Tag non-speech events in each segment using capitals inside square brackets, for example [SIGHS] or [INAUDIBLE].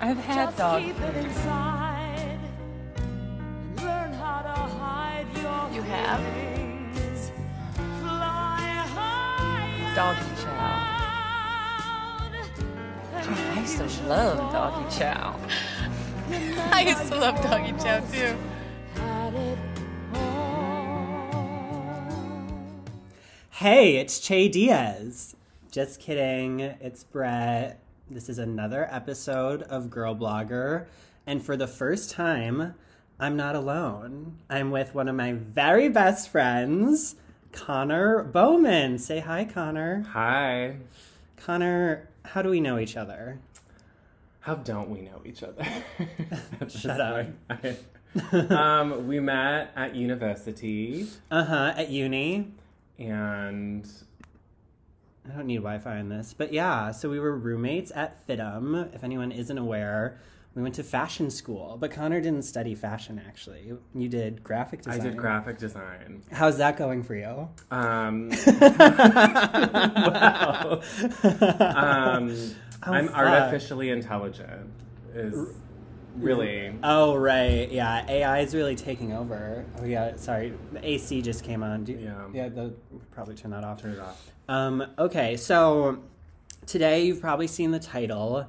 I've had Just dog keep it food. inside and learn how to hide your You have? feelings. Fly high Doggy chow. God, I used to love doggy chow. [LAUGHS] I used to love doggy chow too. Hey, it's Che Diaz. Just kidding. It's Brett. This is another episode of Girlblogger. And for the first time, I'm not alone. I'm with one of my very best friends, Connor Bowman. Say hi, Connor. Hi. Connor, how do we know each other? How don't we know each other? [LAUGHS] [LAUGHS] Shut up. [LAUGHS] um, we met at university Uh huh, at uni. and I don't need Wi Fi in this. But yeah, so we were roommates at FIDM. If anyone isn't aware, we went to fashion school. But Connor didn't study fashion, actually. You did graphic design. I did graphic design. How's that going for you? Um, [LAUGHS] [LAUGHS] well, [LAUGHS] um, I'm fuck. artificially intelligent. Is really Oh, right. Yeah, AI is really taking over. Oh, yeah, sorry. The AC just came on. Do, Yeah. Yeah, the, probably turn that off. turn it off. Um, okay, so today you've probably seen the title.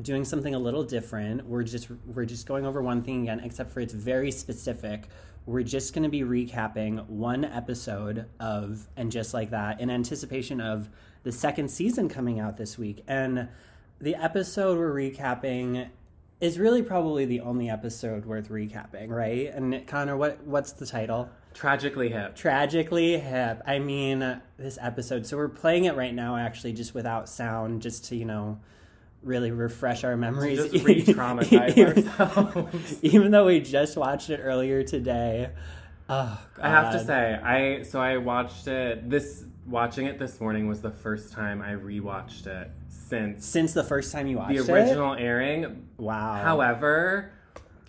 Doing something a little different. We're just we're just going over one thing again, except for it's very specific. We're just going to be recapping one episode of and just like that in anticipation of the second season coming out this week. And the episode we're recapping is really probably the only episode worth recapping, right? And Connor, what what's the title? Tragically hip. Tragically hip. I mean, this episode. So we're playing it right now, actually, just without sound, just to you know, really refresh our memories. Just [LAUGHS] re-traumatize ourselves. [LAUGHS] Even though we just watched it earlier today. Oh, I have to say, I so I watched it this watching it this morning was the first time I rewatched it since since the first time you watched it. the it. original airing. Wow. However,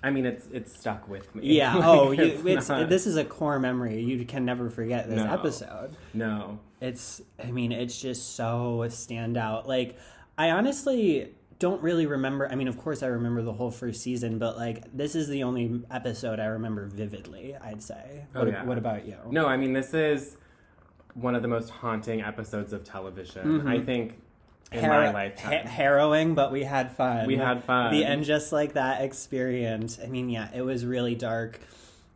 I mean it's it's stuck with me. Yeah. [LAUGHS] Oh, like, Oh, you, it's, not- this is a core memory. You can never forget this No. episode. no. It's, I mean, it's just so standout. Like, I honestly don't really remember. I mean, of course, I remember the whole first season, but like, this is the only episode I remember vividly. I'd say. Oh, what, yeah. what about you? No, I mean this is one of the most haunting episodes of television. Mm-hmm. I think in my Har- lifetime. ha- harrowing, but we had fun. We had fun. The end just like that experience. I mean, yeah, it was really dark.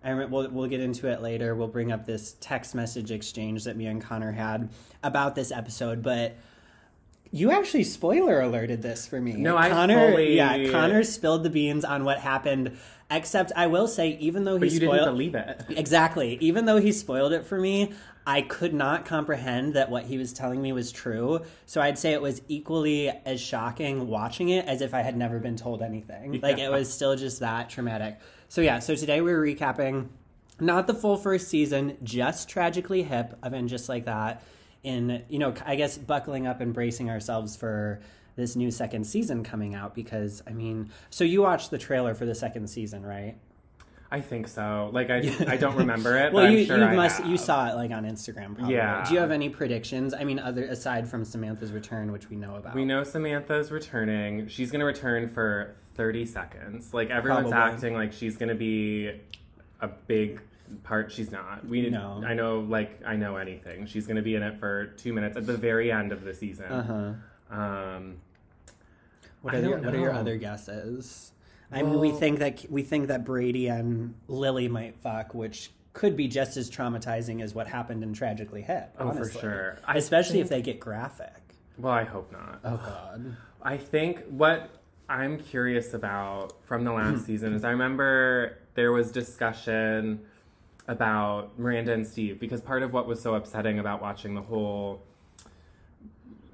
I remember, we'll, we'll get into it later. We'll bring up this text message exchange that me and Connor had about this episode, but you actually spoiler alerted this for me. No, I Connor, fully- yeah, Connor spilled the beans on what happened. Except, I will say, even though he but you spoiled, didn't believe it. Exactly. Even though he spoiled it for me, I could not comprehend that what he was telling me was true. So I'd say it was equally as shocking watching it as if I had never been told anything. Like it was still just that traumatic. So yeah, so today we're recapping not the full first season, just tragically hip of and just like that. In you know, I guess buckling up and bracing ourselves for this new second season coming out because I mean, so you watched the trailer for the second season, right? I think so. Like I, I don't remember it. [LAUGHS] well, but you, I'm sure you must you saw it like on Instagram. Probably. Yeah. Do you have any predictions? I mean, other aside from Samantha's return, which we know about. We know Samantha's returning. She's gonna return for 30 seconds. Like everyone's Probably. acting like she's gonna be a big part. She's not. We No. I know. Like I know anything. She's gonna be in it for two minutes at the very end of the season. Uh huh. Um, What are your, what are your other guesses? I mean, we think that we think that Brady and Lily might fuck, which could be just as traumatizing as what happened in Tragically Hip. Oh, for sure. I Especially if they get graphic. well, I hope not. Oh God. I think what I'm curious about from the last [CLEARS THROAT] season is I remember there was discussion about Miranda and Steve because part of what was so upsetting about watching the whole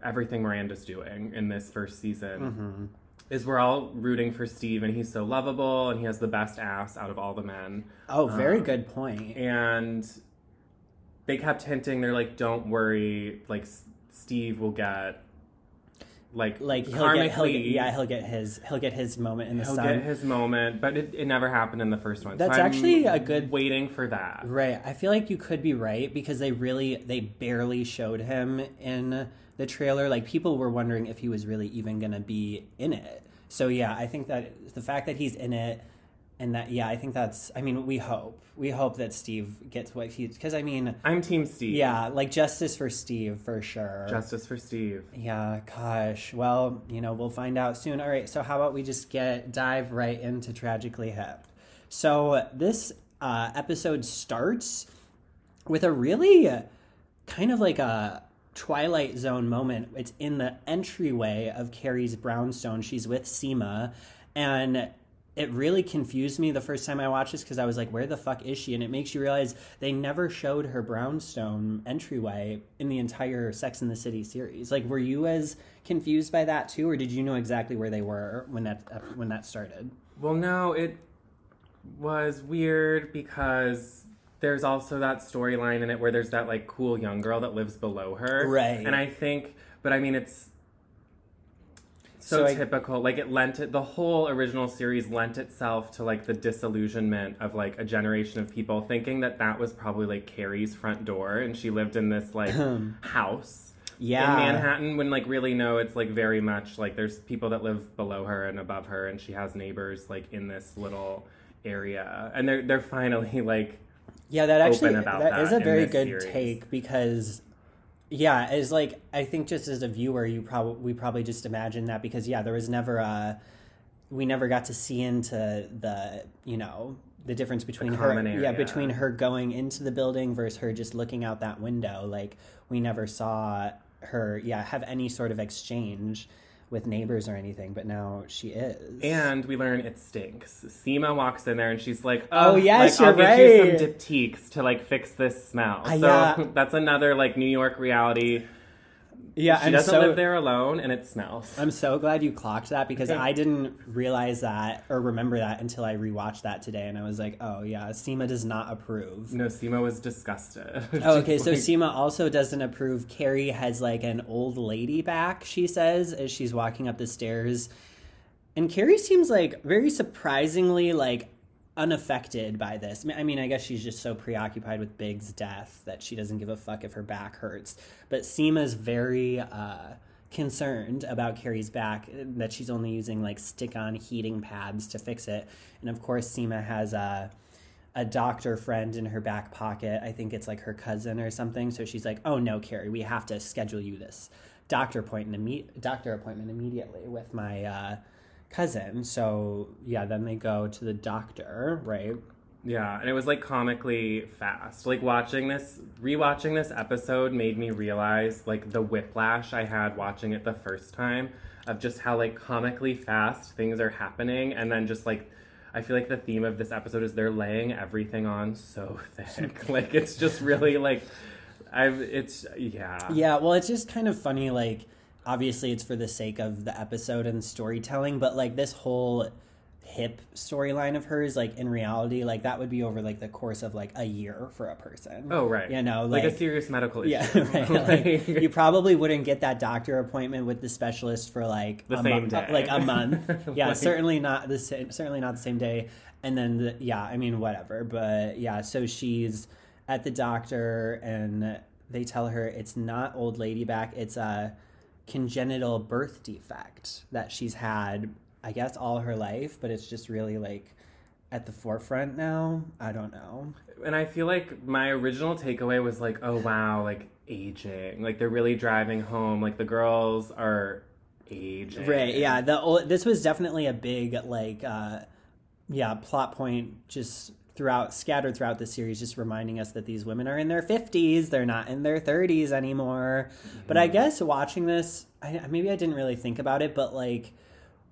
everything Miranda's doing in this first season Mm-hmm. Is we're all rooting for Steve and he's so lovable and he has the best ass out of all the men. Oh, very Um, good point. And they kept hinting they're like don't worry like S- Steve will get like Like he'll get, he'll get, yeah, he'll get his he'll get his moment in the He'll sun. get his moment, but it, it never happened in the first one. That's so I'm actually a good- waiting for that. Right. I feel like you could be right because they really they barely showed him in the trailer. Like people were wondering if he was really even going to be in it. So yeah, I think that the fact that he's in it and that yeah, I think that's I mean, we hope. We hope that Steve gets what he cuz I mean, I'm Team Steve. yeah, like justice for Steve for sure. Justice for Steve. yeah, gosh. Well, you know, we'll find out soon. All right, so how about we just get dive right into Tragically Hip. So this uh, episode starts with a really kind of like a Twilight Zone moment. It's in the entryway of Carrie's brownstone. She's with Seema, and it really confused me the first time I watched this because I was like, where the fuck is she? And it makes you realize they never showed her brownstone entryway in the entire Sex in the City series. Like, were you as confused by that too, or did you know exactly where they were when that when that started? Well, no, it was weird because there's also that storyline in it where there's that like cool young girl that lives below her. Right. And I think, but I mean, it's so, So I- typical. Like it lent it, the whole original series lent itself to like the disillusionment of like a generation of people thinking that that was probably like Carrie's front door and she lived in this like [CLEARS THROAT] house. Yeah. In Manhattan, when like really no, it's like very much like there's people that live below her and above her, and she has neighbors like in this little area, and they're they're finally like Yeah, that actually about that is a very good series. take because yeah, as like I think just as a viewer, you probably we probably just imagine that because yeah, there was never a we never got to see into the you know the difference between her common yeah between her going into the building versus her just looking out that window. Like we never saw her yeah have any sort of exchange with neighbors or anything, but now she is. And we learn it stinks. Seema walks in there and she's like, Oh, "Oh, yes, like, I'll you're give you right. some Diptyques to like fix this smell." Ah, so yeah. that's another like New York reality. Yeah, She I'm doesn't so, live there alone, and it smells. I'm so glad you clocked that because Okay. I didn't realize that or remember that until I rewatched that today, and I was like, "Oh yeah, Seema does not approve." no, Seema was disgusted. [LAUGHS] Oh, okay, so like- Seema also doesn't approve. Carrie has like an old lady back. She says as she's walking up the stairs, and Carrie seems like very surprisingly like unaffected by this. I mean- I guess she's just so preoccupied with Big's death that she doesn't give a fuck if her back hurts. But Seema's very uh, concerned about Carrie's back, that she's only using like stick-on heating pads to fix it. And of course, Seema has a a doctor friend in her back pocket. I think it's like her cousin or something. So she's like, "Oh no, Carrie, we have to schedule you this doctor appointment imme- doctor appointment immediately with my uh, cousin." So yeah, then they go to the doctor, right? Yeah, and it was like comically fast. Like watching this, rewatching this episode made me realize like the whiplash I had watching it the first time of just how like comically fast things are happening, and then just like I feel like the theme of this episode is they're laying everything on so [LAUGHS] thick. [LAUGHS] like it's just really like I've it's yeah Yeah, well, it's just kind of funny. Like, obviously, it's for the sake of the episode and storytelling, but like this whole hip storyline of hers, like in reality, like that would be over like the course of like a year for a person. Oh right, You know, like, like- a serious medical issue. Yeah, [LAUGHS] right. [LAUGHS] Like, you probably wouldn't get that doctor appointment with the specialist for like The a same mo- day. like a [LAUGHS] month. Yeah, Like- certainly not the same. Certainly not the same day. And then, the, yeah, I mean, whatever. But yeah, so she's at the doctor, and they tell her it's not old lady back. It's a congenital birth defect that she's had, I guess, all her life. But it's just really like at the forefront now. I don't know. And I feel like my original takeaway was like, oh wow, like aging. Like they're really driving home. Like the girls are aging. Right. Yeah. The ol- this was definitely a big like uh yeah plot point just throughout scattered throughout the series just reminding us that these women are in their 50s they're not in their 30s anymore. But i mm-hmm. guess watching this I, maybe i didn't really think about it but like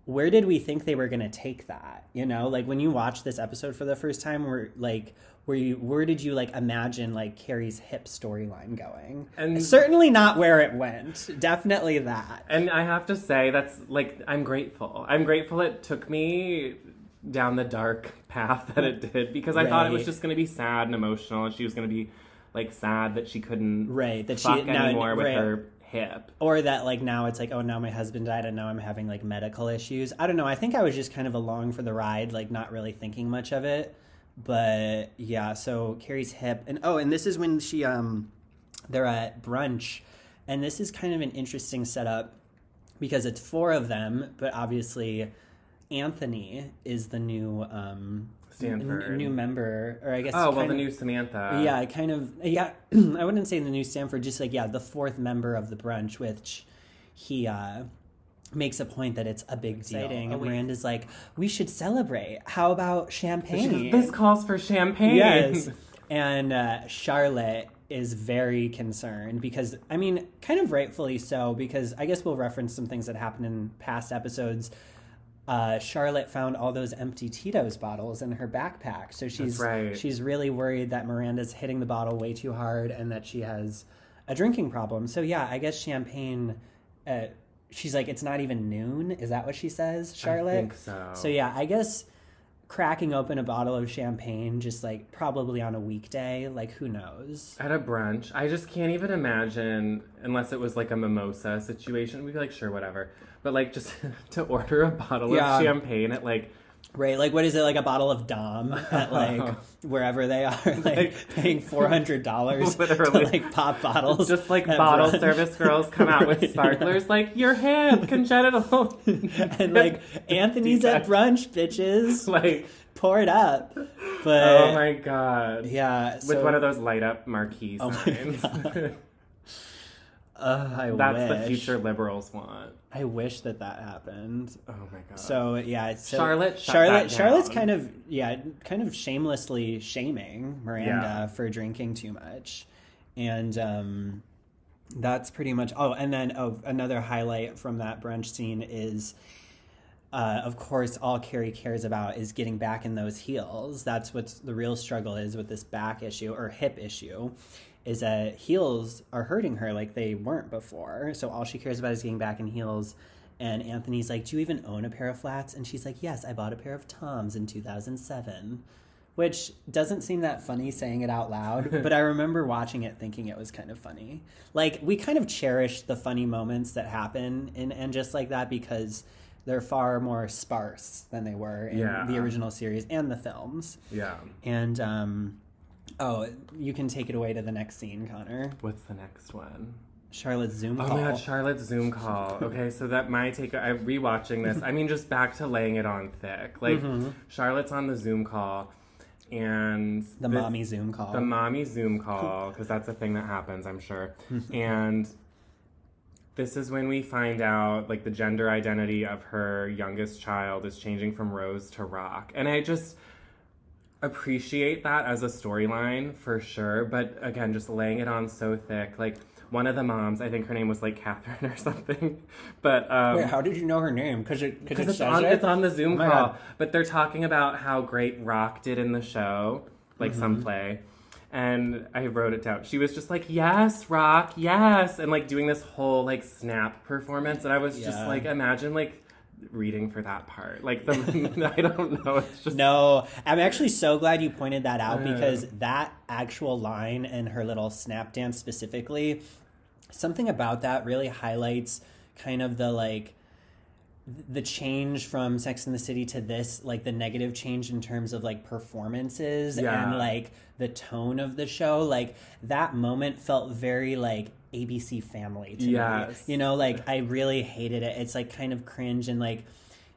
where did we think they were going to take that? You know like when you watch this episode for the first time where like where you where did you like imagine like carrie's hip storyline going? And- certainly not where it went. Definitely that. And I have to say, that's like, I'm grateful. I'm grateful it took me down the dark path that it did because I thought it was just going to be sad and emotional and she was going to be like sad that she couldn't Right, that she- fuck now- anymore with right. her hip. or that like now it's like oh now my husband died and now i'm having like medical issues i don't know i think i was just kind of along for the ride like not really thinking much of it but yeah so carrie's hip and oh and this is when she um they're at brunch and this is kind of an interesting setup because it's four of them but obviously Anthony is the new um, Stanford. n- new member, or I guess. Oh well, the of- new Samantha. yeah, kind of. Yeah, [CLEARS THROAT] I wouldn't say the new Stanford, just like yeah, the fourth member of the brunch, which he uh, makes a point that it's a big deal. Exciting. And Miranda's like, we should celebrate. How about champagne? this calls for champagne. Yes. [LAUGHS] And uh, Charlotte is very concerned because, I mean, kind of rightfully so, because I guess we'll reference some things that happened in past episodes. Uh, Charlotte found all those empty Tito's bottles in her backpack, so she's right. she's really worried that Miranda's hitting the bottle way too hard and that she has a drinking problem. So yeah, I guess champagne. Uh, she's like, it's not even noon. Is that what she says, Charlotte? think so. So yeah, I guess cracking open a bottle of champagne just like probably on a weekday, like who knows? At a brunch, I just can't even imagine unless it was like a mimosa situation. We'd be like, sure, whatever. But like, just [LAUGHS] to order a bottle Yeah. of champagne at like Right, like what is it like a bottle of Dom at [LAUGHS] like wherever they are, [LAUGHS] like, Like- paying four hundred dollars to like pop bottles, just like bottle brunch. service girls come out with Right, sparklers, like your hand congenital, and like Anthony's at brunch, bitches, like pour it up. Oh but oh my god, yeah, with so, one of those light up marquee Oh my signs. Uh, I That's the future liberals want. I wish that that happened. Oh my god. So yeah, it's so, Charlotte Charlotte, Charlotte's kind of yeah, kind of shamelessly shaming Miranda Yeah. for drinking too much, and um, that's pretty much. Oh, and then oh, another highlight from that brunch scene is. Uh, of course, all Carrie cares about is getting back in those heels. That's what the real struggle is with this back issue or hip issue, is that heels are hurting her like they weren't before. So all she cares about is getting back in heels. And Anthony's like, "Do you even own a pair of flats?" And she's like, "Yes, I bought a pair of Toms in 2007." Which doesn't seem that funny saying it out loud, [LAUGHS] but I remember watching it thinking it was kind of funny. Like we kind of cherish the funny moments that happen in and just like that because they're far more sparse than they were in Yeah. the original series and the films. yeah. And um oh, you can take it away to the next scene, Connor. What's the next one? Charlotte's Zoom call. Oh call. my god, Charlotte's Zoom call. [LAUGHS] Okay, so that my take. I'm rewatching this. I mean, just back to laying it on thick. Like Charlotte's on the Zoom call, and Mm-hmm. the this- mommy Zoom call. the mommy Zoom call, because that's a thing that happens, I'm sure. [LAUGHS] and this is when we find out like the gender identity of her youngest child is changing from Rose to Rock. And I just appreciate that as a storyline for sure. But again, just laying it on so thick. Like one of the moms, I think her name was like Catherine [LAUGHS] or something. But um Wait, how did you know her name? Because it, cause it it's on it? it's on the Zoom Oh call. God. But they're talking about how great Rock did in the show, like Mm-hmm. some play. And I wrote it down. She was just like, "Yes, Rock, yes," and like doing this whole like snap performance. And I was just like, imagine like reading for that part. Like the [LAUGHS] [LAUGHS] I don't know. It's just No, I'm actually so glad you pointed that out because that actual line and her little snap dance specifically, something about that really highlights kind of the like the change from Sex in the City to this, like the negative change in terms of like performances Yeah. and like the tone of the show. Like that moment felt very like ABC Family to Yes. me. You know, like I really hated it. It's like kind of cringe and like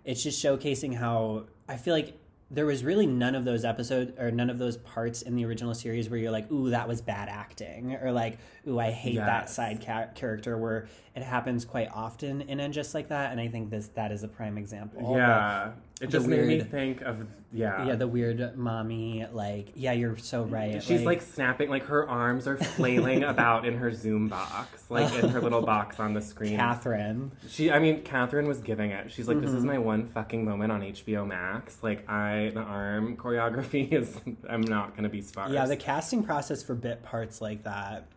it's just showcasing how I feel like there was really none of those episodes or none of those parts in the original series where you're like, ooh, that was bad acting, or like, ooh, I hate that side ca- character. Where it happens quite often in and just like that, and I think this that is a prime example. yeah. It just made me think of yeah. yeah, the weird mommy, like, yeah, you're so right. She's like, snapping, like her arms are flailing [LAUGHS] about in her Zoom box, like in her little box on the screen. Catherine. She, I mean, Catherine was giving it. She's like, "This Mm-hmm. is my one fucking moment on HBO Max. Like, I the arm choreography [LAUGHS] is, I'm not gonna be sparse. Yeah, the casting process for bit parts like that,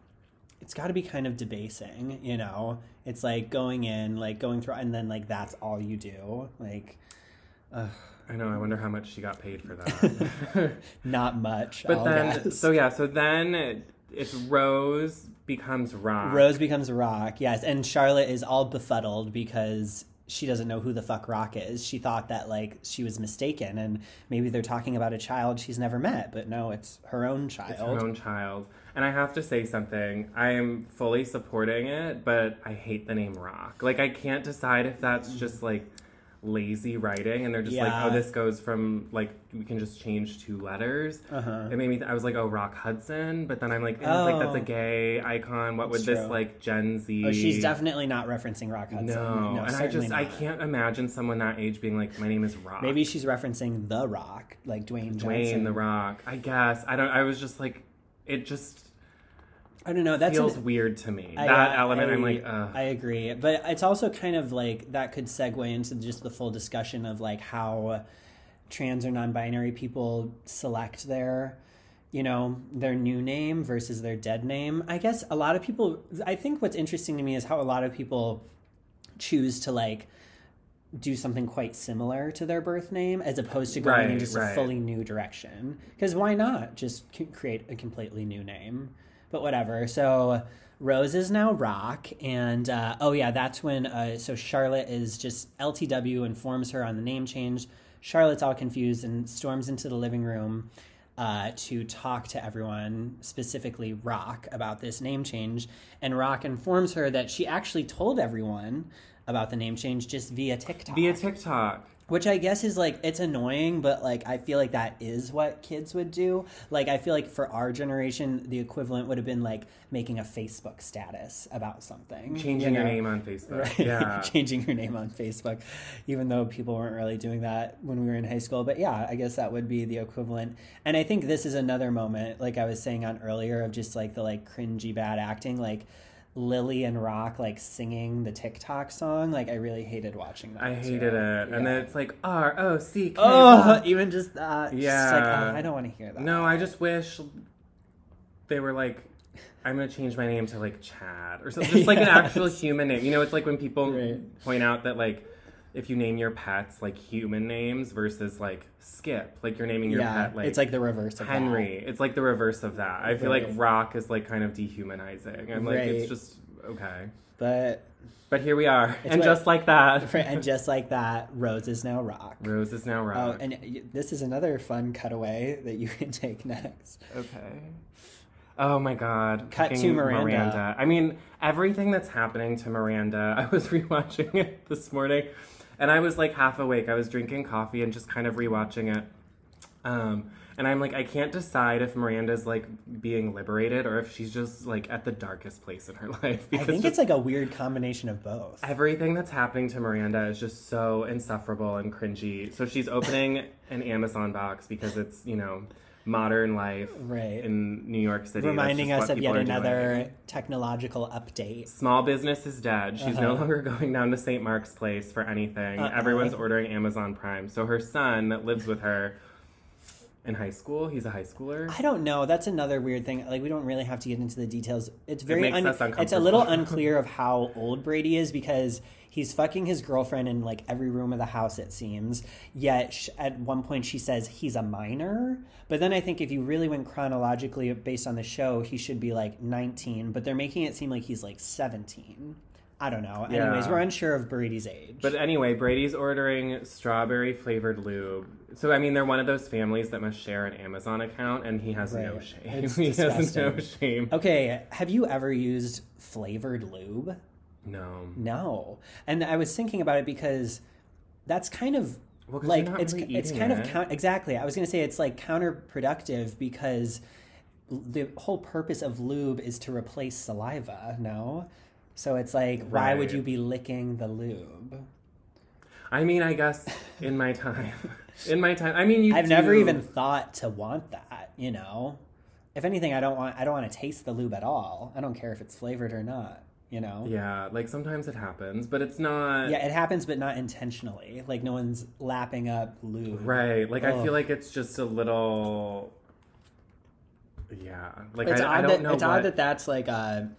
it's got to be kind of debasing, you know? It's like going in, like going through, and then like that's all you do. Like, I know. I wonder how much she got paid for that. [LAUGHS] not much. but I'll then, guess. so yeah, so then it, it's Rose becomes Rock. Rose becomes Rock, yes, and Charlotte is all befuddled because she doesn't know who the fuck Rock is. She thought that like she was mistaken, and maybe they're talking about a child she's never met, but no, it's her own child. It's her own child. And I have to say something. I am fully supporting it, but I hate the name Rock. Like, I can't decide if that's just like lazy writing, and they're just Yeah. like, oh, this goes from like we can just change two letters. Uh-huh. It made me. I was like, oh, Rock Hudson, but then I'm like, eh, like that's Oh. a gay icon. What would It's this like Gen Z? Oh, she's definitely not referencing Rock Hudson. no, and I just I can't imagine someone that age being like, my name is Rock. Maybe she's referencing The Rock, like Dwayne Johnson. Dwayne the Rock. I guess I don't. I was just like, it just I don't know. That feels an- weird to me. I- that element, I, I'm like, Ugh. I agree, but it's also kind of like that could segue into just the full discussion of like how trans or non-binary people select their, you know, their new name versus their dead name. I guess a lot of people. I think what's interesting to me is how a lot of people choose to like do something quite similar to their birth name as opposed to going in Right, just a fully new direction. Because why not just create a completely new name? But whatever. So Rose is now Rock, and uh, oh yeah, that's when. Uh, so Charlotte is just LTW informs her on the name change. Charlotte's all confused and storms into the living room uh, to talk to everyone, specifically Rock, about this name change. And Rock informs her that she actually told everyone about the name change just via TikTok. via TikTok. Which I guess is like it's annoying, but like I feel like that is what kids would do. Like I feel like for our generation, the equivalent would have been like making a Facebook status about something, Changing you your name on Facebook. Right. Yeah. [LAUGHS] changing your name on Facebook, even though people weren't really doing that when we were in high school. But yeah, I guess that would be the equivalent. And I think this is another moment, like I was saying on earlier, of just like the like cringy bad acting, like. Lily and Rock like singing the TikTok song, like I really hated watching that. I too. hated it. And then it's like R O C K. Oh, even just that. Yeah. Just like, oh, I don't want to hear that. No, I just wish they were like, I'm gonna change my name to like Chad or something, just like an [LAUGHS] actual human name. You know, it's like when people Right. point out that like if you name your pets like human names versus like Skip, like you're naming your yeah, pet like it's like the reverse of Henry. It's like the reverse of that. I feel like Rock is like kind of dehumanizing. I'm like, Right. it's just okay. That. But here we are, and what- just like that, [LAUGHS] and just like that, Rose is now Rock. Rose is now oh, Rock. Oh, and this is another fun cutaway that you [LAUGHS] can take next. Okay. Oh my god. Cut to fucking Miranda. I mean, everything that's happening to Miranda, [LAUGHS] I was rewatching it this morning and I was like half awake. I was drinking coffee and just kind of rewatching it. Um, and I'm like, I can't decide if Miranda's like being liberated or if she's just like at the darkest place in her [LAUGHS] life. I think it's like a weird combination of both. everything that's happening to Miranda is just so insufferable and cringy. So she's opening an Amazon box because it's, you know, modern life Right. in New York City. Reminding us of yet another technological update. Small business is dead. She's no Uh-huh. longer [LAUGHS] going down to St. Mark's Place for anything. Uh-uh. Everyone's ordering Amazon Prime. So her son that lives with her in high school, he's a high schooler. I don't know. That's another weird thing. Like we don't really have to get into the details. It's very makes un- it's a little [LAUGHS] unclear of how old Brady is because he's fucking his girlfriend in like every room of the house it seems. Yet sh- at one point she says he's a minor, but then I think if you really went chronologically based on the show, he should be like 19, but they're making it seem like he's like 17. I don't know. Yeah. Anyways, we're unsure of Brady's age. But anyway, Brady's ordering strawberry flavored lube. So I mean, they're one of those families that must share an Amazon account, and he has no shame. It's [LAUGHS] he has no disgusting. shame. okay, have you ever used flavored lube? No. No. And I was thinking about it because that's kind of Well, like it's really it's kind it. of exactly. I was going to say it's like counterproductive because the whole purpose of lube is to replace saliva, no? So it's like why would you be licking the lube? I mean, I guess in my time, [LAUGHS] in my time, I mean, you. I've never even thought to want that, you know? If anything, I don't want I don't want to taste the lube at all. I don't care if it's flavored or not, you know? Yeah, like sometimes it happens, but it's not. Yeah, it happens, but not intentionally. Like no one's lapping up lube. Right. Like I feel like it's just a little. Yeah. Like It's I, I odd don't that know it's what odd that that's like a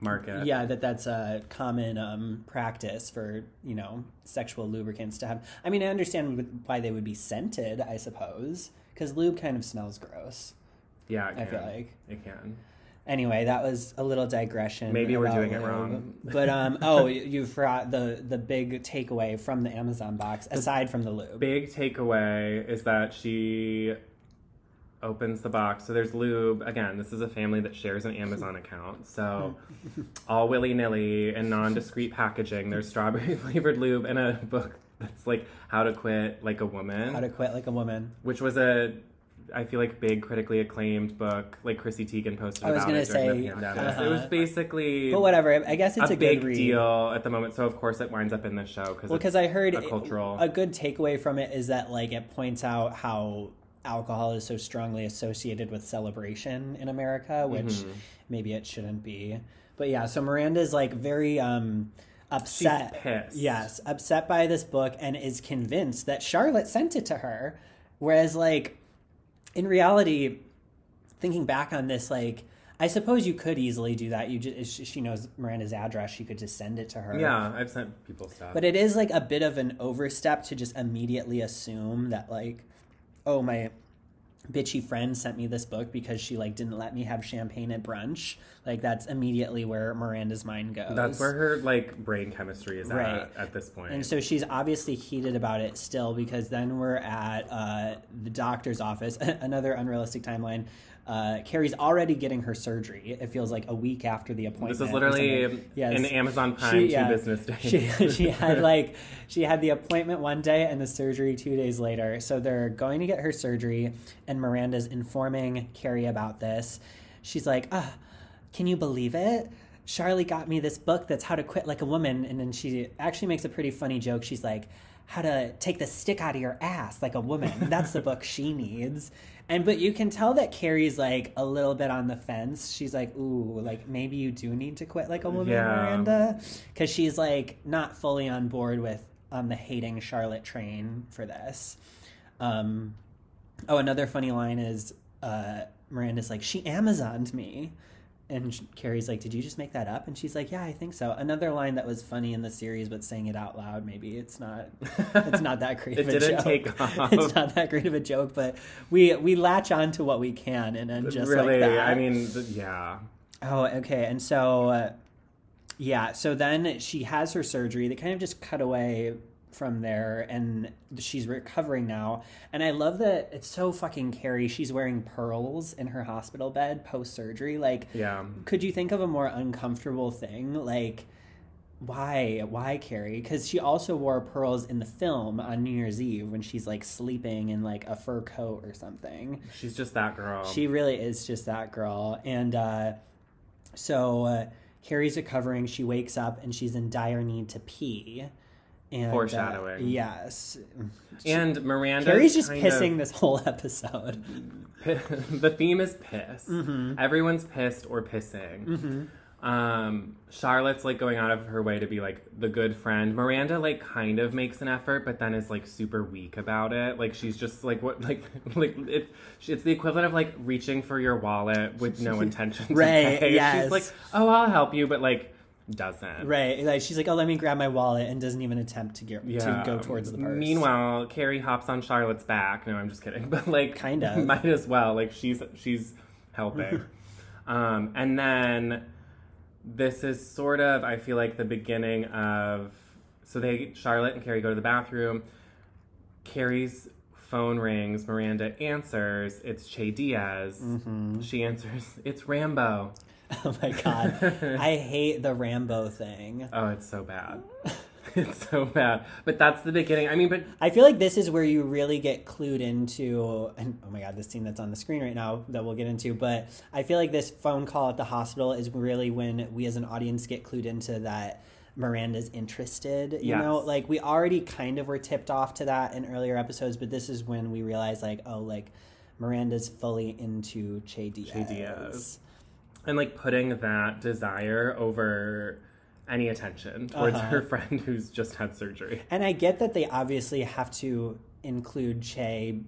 market. yeah that that's a common um, practice for you know sexual lubricants to have. I mean, I understand why they would be scented, I suppose, because lube kind of smells gross. Yeah. It I feel like. it can. Anyway, that was a little digression. Maybe we're doing it wrong. But um, [LAUGHS] oh, you- forgot the the big takeaway from the Amazon box aside from the lube. Big takeaway is that she opens the box. So there's lube. Again, this is a family that shares an Amazon account. So [LAUGHS] all willy nilly and non discreet packaging. There's strawberry [LAUGHS] flavored lube and a book that's like How to Quit Like a Woman, How to Quit Like a Woman. which was a I feel like big critically acclaimed book. Like Chrissy Teigen posted I was about gonna it during say, the pandemic. uh-huh. It was basically But whatever. I guess it's a, a, big read. deal at the moment. So of course it winds up in the show because Well, because I heard a cultural. a good takeaway from it is that like it points out how alcohol is so strongly associated with celebration in America, which Mm-hmm. maybe it shouldn't be. But yeah, so Miranda's like very um upset. Yes, upset by this book and is convinced that Charlotte sent it to her. Whereas like in reality, thinking back on this, like I suppose you could easily do that. You just she knows Miranda's address. You could just send it to her. yeah, I've sent people stuff. But it is like a bit of an overstep to just immediately assume that like, oh my bitchy friend sent me this book because she like didn't let me have champagne at brunch. Like that's immediately where Miranda's mind goes. That's where her like brain chemistry is Right. at at this point. And so she's obviously heated about it still because then we're at uh, the doctor's office. [LAUGHS] Another unrealistic timeline. Uh, Carrie's already getting her surgery. It feels like a week after the appointment. this is literally. Yes. an Amazon Prime She- two business days. [LAUGHS] She, she [LAUGHS] had like she had the appointment one day and the surgery two days later. So they're going to get her surgery, and Miranda's informing Carrie about this. She's like, "Ah, can you believe it? Charlie got me this book that's how to quit like a woman." And then she actually makes a pretty funny joke. She's like, "How to take the stick out of your ass like a woman." That's the book she needs. And but you can tell that Carrie's like a little bit on the fence. She's like, "Ooh, like maybe you do need to quit like a woman, Yeah. Miranda." because she's like not fully on board with um, the hating Charlotte train for this. Um, oh, another funny line is uh, Miranda's like, she Amazoned me. And Carrie's like, did you just make that up? And she's like, yeah, I think so. Another line that was funny in the series, but saying it out loud, maybe it's not, it's not that [LAUGHS] great It of a didn't joke. take [LAUGHS] off. It's not that great of a joke, but we we latch on to what we can, and then just really, like that. I mean, yeah. Oh, okay. And so, uh, yeah, so then she has her surgery. They kind of just cut away from there, and she's recovering now. And I love that it's so fucking Carrie. She's wearing pearls in her hospital bed post surgery. Like, Yeah. could you think of a more uncomfortable thing? Like, why? Why Carrie? Because she also wore pearls in the film on New Year's Eve when she's like sleeping in like a fur coat or something. She's just that girl. She really is just that girl. And uh, so uh, Carrie's recovering. She wakes up and she's in dire need to pee. And, uh, Foreshadowing. yes. and Miranda. Carrie's just pissing this whole [LAUGHS] episode. [LAUGHS] the theme is piss. Mm-hmm. Everyone's pissed or pissing. Um, Charlotte's like going out of her way to be like the good friend. Miranda like kind of makes an effort, but then is like super weak about it. Like she's just like what [LAUGHS] like like it. It's the equivalent of like reaching for your wallet with no intention. to Right, pay. yes. She's like, oh, I'll help you, but like doesn't. Right. Like she's like, oh, let me grab my wallet and doesn't even attempt to get Yeah. to go towards the purse. Meanwhile, Carrie hops on Charlotte's back. No, I'm just kidding. [LAUGHS] But like, Kind of. [LAUGHS] might as well. Like she's she's helping. [LAUGHS] um, and then this is sort of I feel like the beginning of so they Charlotte and Carrie go to the bathroom. Carrie's phone rings. Miranda answers. It's Che Diaz. Mm-hmm. She answers. It's Rambo. [LAUGHS] Oh my god. I hate the Rambo thing. Oh, it's so bad. [LAUGHS] it's so bad. But that's the beginning. I mean, but I feel like this is where you really get clued into, and oh my god, this scene that's on the screen right now that we'll get into. But I feel like this phone call at the hospital is really when we as an audience get clued into that Miranda's interested. You Yes. know, like we already kind of were tipped off to that in earlier episodes, but this is when we realize, like, oh, like Miranda's fully into Che Diaz. Che Diaz. And like putting that desire over any attention towards Uh-huh. her friend who's just had surgery. And I get that they obviously have to include Che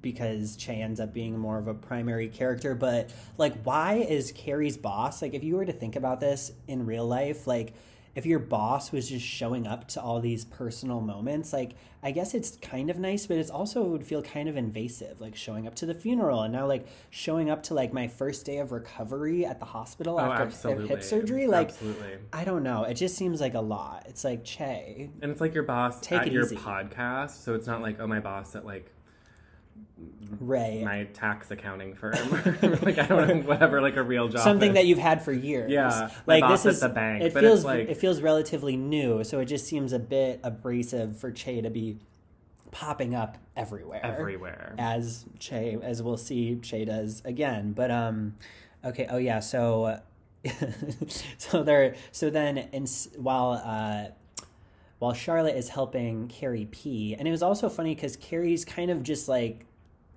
because Che ends up being more of a primary character, but like why is Carrie's boss like if you were to think about this in real life, like if your boss was just showing up to all these personal moments, like I guess it's kind of nice, but it's also it would feel kind of invasive, like showing up to the funeral and now like showing up to like my first day of recovery at the hospital Oh, after absolutely. hip surgery. Like absolutely. I don't know. It just seems like a lot. It's like Che. And it's like your boss Take at your easy. podcast, so it's not like oh my boss at like Ray. my tax accounting firm. [LAUGHS] like I don't know, whatever, like a real job. Something is. that you've had for years. Yeah, like this is the bank, It but feels it's like- it feels relatively new, so it just seems a bit abrasive for Che to be popping up everywhere. everywhere. as Che, as we'll see, Che does again. But um, okay. Oh yeah. So, [LAUGHS] so there. So then, in, while uh, while Charlotte is helping Carrie pee, and it was also funny because Carrie's kind of just like.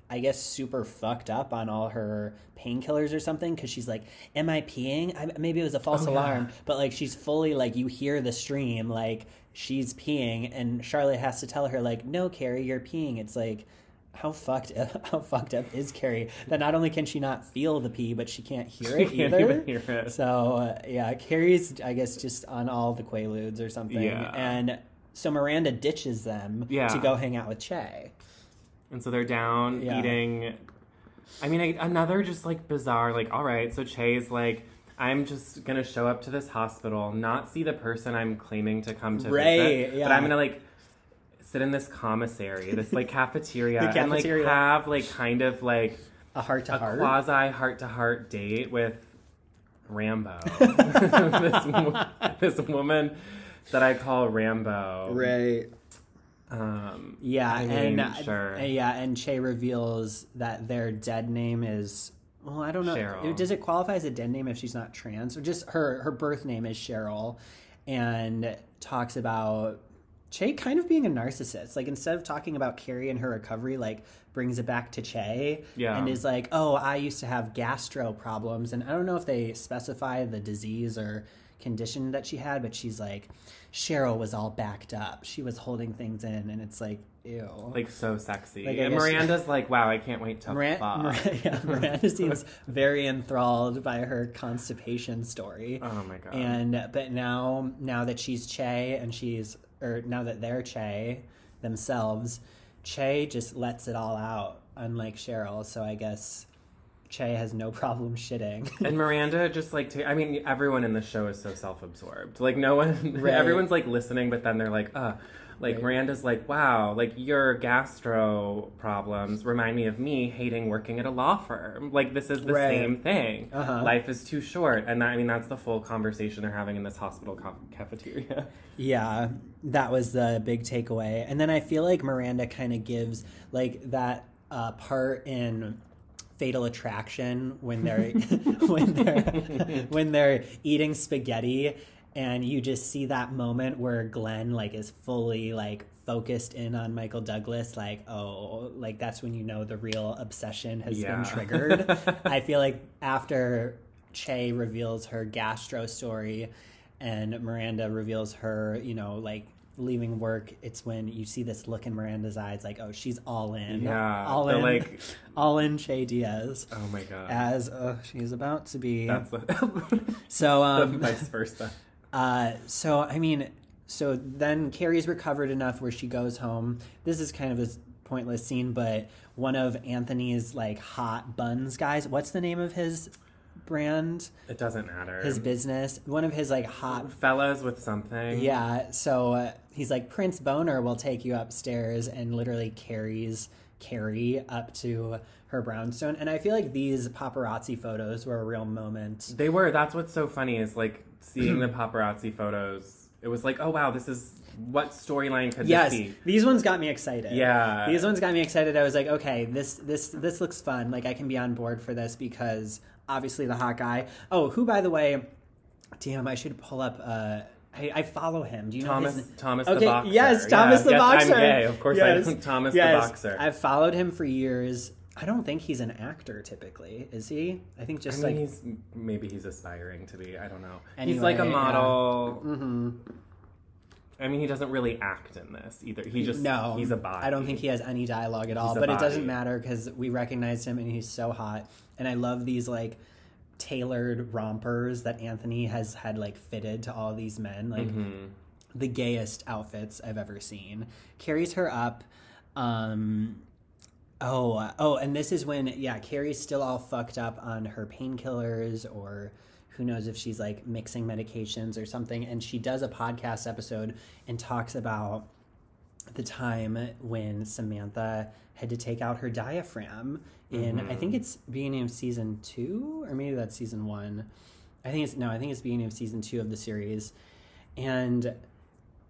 I guess super fucked up on all her painkillers or something because she's like, "Am I peeing? I, maybe it was a false Oh, yeah. alarm." But like, she's fully like, you hear the stream, like she's peeing, and Charlotte has to tell her like, "No, Carrie, you're peeing." It's like, how fucked [LAUGHS] how fucked up is Carrie that not only can she not feel the pee, but she can't hear it either. hear it. So uh, yeah, Carrie's I guess just on all the quaaludes or something. Yeah. And so Miranda ditches them Yeah. to go hang out with Che. And so they're down Yeah. eating. I mean, I, another just like bizarre, like, all right, so Che's like, I'm just gonna show up to this hospital, not see the person I'm claiming to come to Right, visit, yeah. but I'm gonna like sit in this commissary, this like [LAUGHS] cafeteria, The and like have like kind of like A heart to a heart. quasi heart to heart date with Rambo, [LAUGHS] this, this woman that I call Rambo. Right. Um, Yeah, and uh, sure. yeah, and Che reveals that their dead name is well, I don't know. Cheryl. Does it qualify as a dead name if she's not trans, or just her her birth name is Cheryl, and talks about Che kind of being a narcissist. Like instead of talking about Carrie and her recovery, like brings it back to Che, Yeah. and is like, "Oh, I used to have gastro problems," and I don't know if they specify the disease or condition that she had, but she's like, Cheryl was all backed up. She was holding things in, and it's like, ew. like so sexy. Like, and Miranda's like, wow, I can't wait to Miran- fuck. Mir- [LAUGHS] yeah, [LAUGHS] Miranda seems very enthralled by her constipation story. Oh my god. And but now now that she's Che and she's or now that they're Che themselves, Che just lets it all out, unlike Cheryl. So I guess Che has no [LAUGHS] problem shitting. And Miranda just like, I mean, everyone in the show is so self-absorbed. Like no one, [LAUGHS] Right. everyone's like listening, but then they're like, uh, like Right. Miranda's like, wow, like your gastro problems remind me of me hating working at a law firm. Like this is the Right. same thing. Uh-huh. Life is too short, and that, I mean that's the full conversation they're having in this hospital ca- cafeteria. [LAUGHS] Yeah, that was the big takeaway. And then I feel like Miranda kind of gives like that uh, part in Fatal Attraction when they're [LAUGHS] [LAUGHS] when they're when they're eating spaghetti and you just see that moment where Glenn like is fully like focused in on Michael Douglas like oh like that's when you know the real obsession has Yeah. been triggered. [LAUGHS] I feel like after Che reveals her gastro story and Miranda reveals her, you know, like leaving work, it's when you see this look in Miranda's eyes like, oh, she's all in. Yeah, All in like- [LAUGHS] all in Che Diaz. oh my god. As uh, she's about to be. that's the, [LAUGHS] so um vice versa. [LAUGHS] uh, so I mean, so then Carrie's recovered enough where she goes home. This is kind of a pointless scene, but one of Anthony's like hot buns guys. What's the name of his brand? It doesn't matter. His business. One of his like hot. fellas with something. Yeah. So uh, he's like Prince Boner will take you upstairs and literally carries Carrie up to her brownstone. And I feel like these paparazzi photos were a real moment. They were. That's what's so funny is like seeing the paparazzi photos. It was like, oh wow, this is what storyline could Yes, this be? these ones got me excited. Yeah. these ones got me excited. I was like, okay, this this this looks fun. Like I can be on board for this because obviously the hot guy. Oh, who by the way, damn, I should pull up. Uh, I, I follow him. Do you Thomas know his? Thomas Okay, the boxer. yes, Thomas Yeah, the yes, boxer. I'm gay, of course. Yes, I Thomas yes. the boxer. I've followed him for years. I don't think he's an actor typically, is he? I think I just mean, like he's maybe he's aspiring to be. I don't know. he's like a yeah. model. hmm I mean, he doesn't really act in this either. He just no, He's a body. I don't think he has any dialogue at all, but it doesn't matter because we recognized him and he's so hot. And I love these like tailored rompers that Anthony has had like fitted to all these men, like Mhm. the gayest outfits I've ever seen. Carries her up. Um, oh, oh, and this is when yeah, Carrie's still all fucked up on her painkillers or. Who knows if she's like mixing medications or something? And she does a podcast episode and talks about the time when Samantha had to take out her diaphragm in I think mm-hmm. it's beginning of season two or maybe that's season one. I think it's no, I think it's beginning of season two of the series, and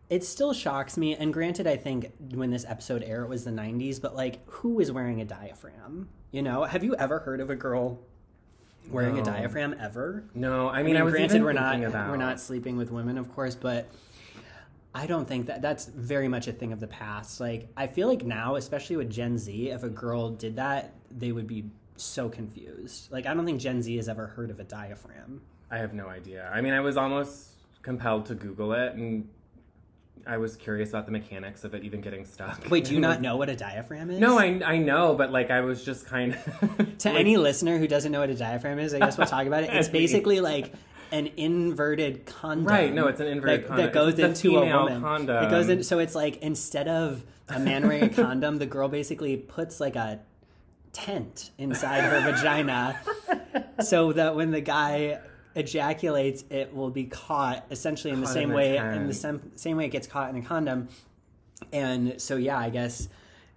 it still shocks me. And granted, I think when this episode aired, it was the '90s, but like, who is wearing a diaphragm? You know, have you ever heard of a girl wearing a diaphragm ever? No, I I mean, mean, I, was granted, we're not about we're not sleeping with women, of course, but I don't think that that's very much a thing of the past. Like, I feel like now, especially with Gen Z, if a girl did that, they would be so confused. Like, I don't think Gen Z has ever heard of a diaphragm. I have no idea. I mean, I was almost compelled to Google it, and I was curious about the mechanics of it even getting stuck. Wait, do you not [LAUGHS] know what a diaphragm is? No, I I know, but like I was just kind of To [LAUGHS] any listener who doesn't know what a diaphragm is, I guess we'll talk about it. It's [LAUGHS] basically like an inverted condom. Right, no, it's an inverted that, condom. that goes It's into a woman. condom. It goes in, so it's like instead of a man wearing a condom, the girl basically puts like a tent inside her vagina, [LAUGHS] so that when the guy ejaculates, it will be caught essentially in the same in way, in the same same way it gets caught in a condom. And so, yeah, I guess.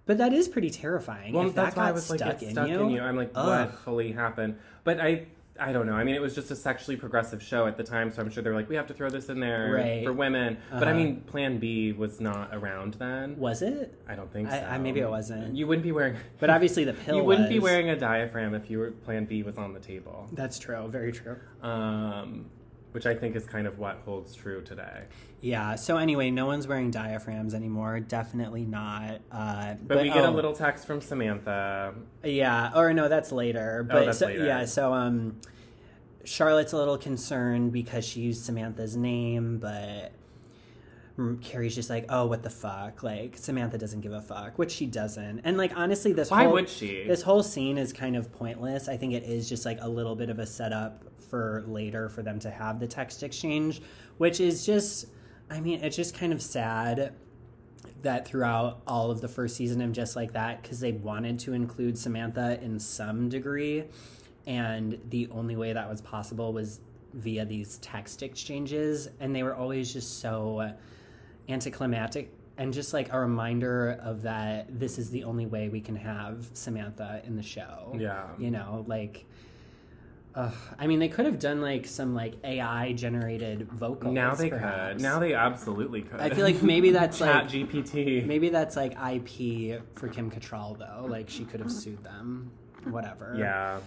But that is pretty terrifying. Well, if that's that why got I was like, stuck, it's stuck in you. I'm like, Ugh. what fully happened? But I, I don't know. I mean, it was just a sexually progressive show at the time, so I'm sure they're like, we have to throw this in there Right. for women. But I Uh-huh. mean, Plan B was not around then. Was it? I don't think so. I- maybe it wasn't. You wouldn't be wearing. But obviously the [LAUGHS] pill. you wouldn't be wearing a diaphragm if you were Plan B was on the table. That's true. Very true. Um, which I think is kind of what holds true today. Yeah. So anyway, no one's wearing diaphragms anymore. Definitely not. Uh, But, we get a oh, little text from Samantha. Yeah. Or no, that's later. But Oh, that's so, later. yeah. So um, Charlotte's a little concerned because she used Samantha's name, but Carrie's just like, oh, what the fuck? Like Samantha doesn't give a fuck, which she doesn't. And like honestly, this Why whole, would she? This whole scene is kind of pointless. I think it is just like a little bit of a setup for later for them to have the text exchange, which is just, I mean, it's just kind of sad that throughout all of the first season of Just Like That, because they wanted to include Samantha in some degree, and the only way that was possible was via these text exchanges, and they were always just so anticlimactic and just like a reminder of that this is the only way we can have Samantha in the show. Yeah. You know, like Ugh, I mean, they could have done like some like AI generated vocals. now they perhaps. could. Now they absolutely could. I feel like maybe that's Chat like GPT. maybe that's like IP for Kim Cattrall though. Like she could have sued them. Whatever. Yeah.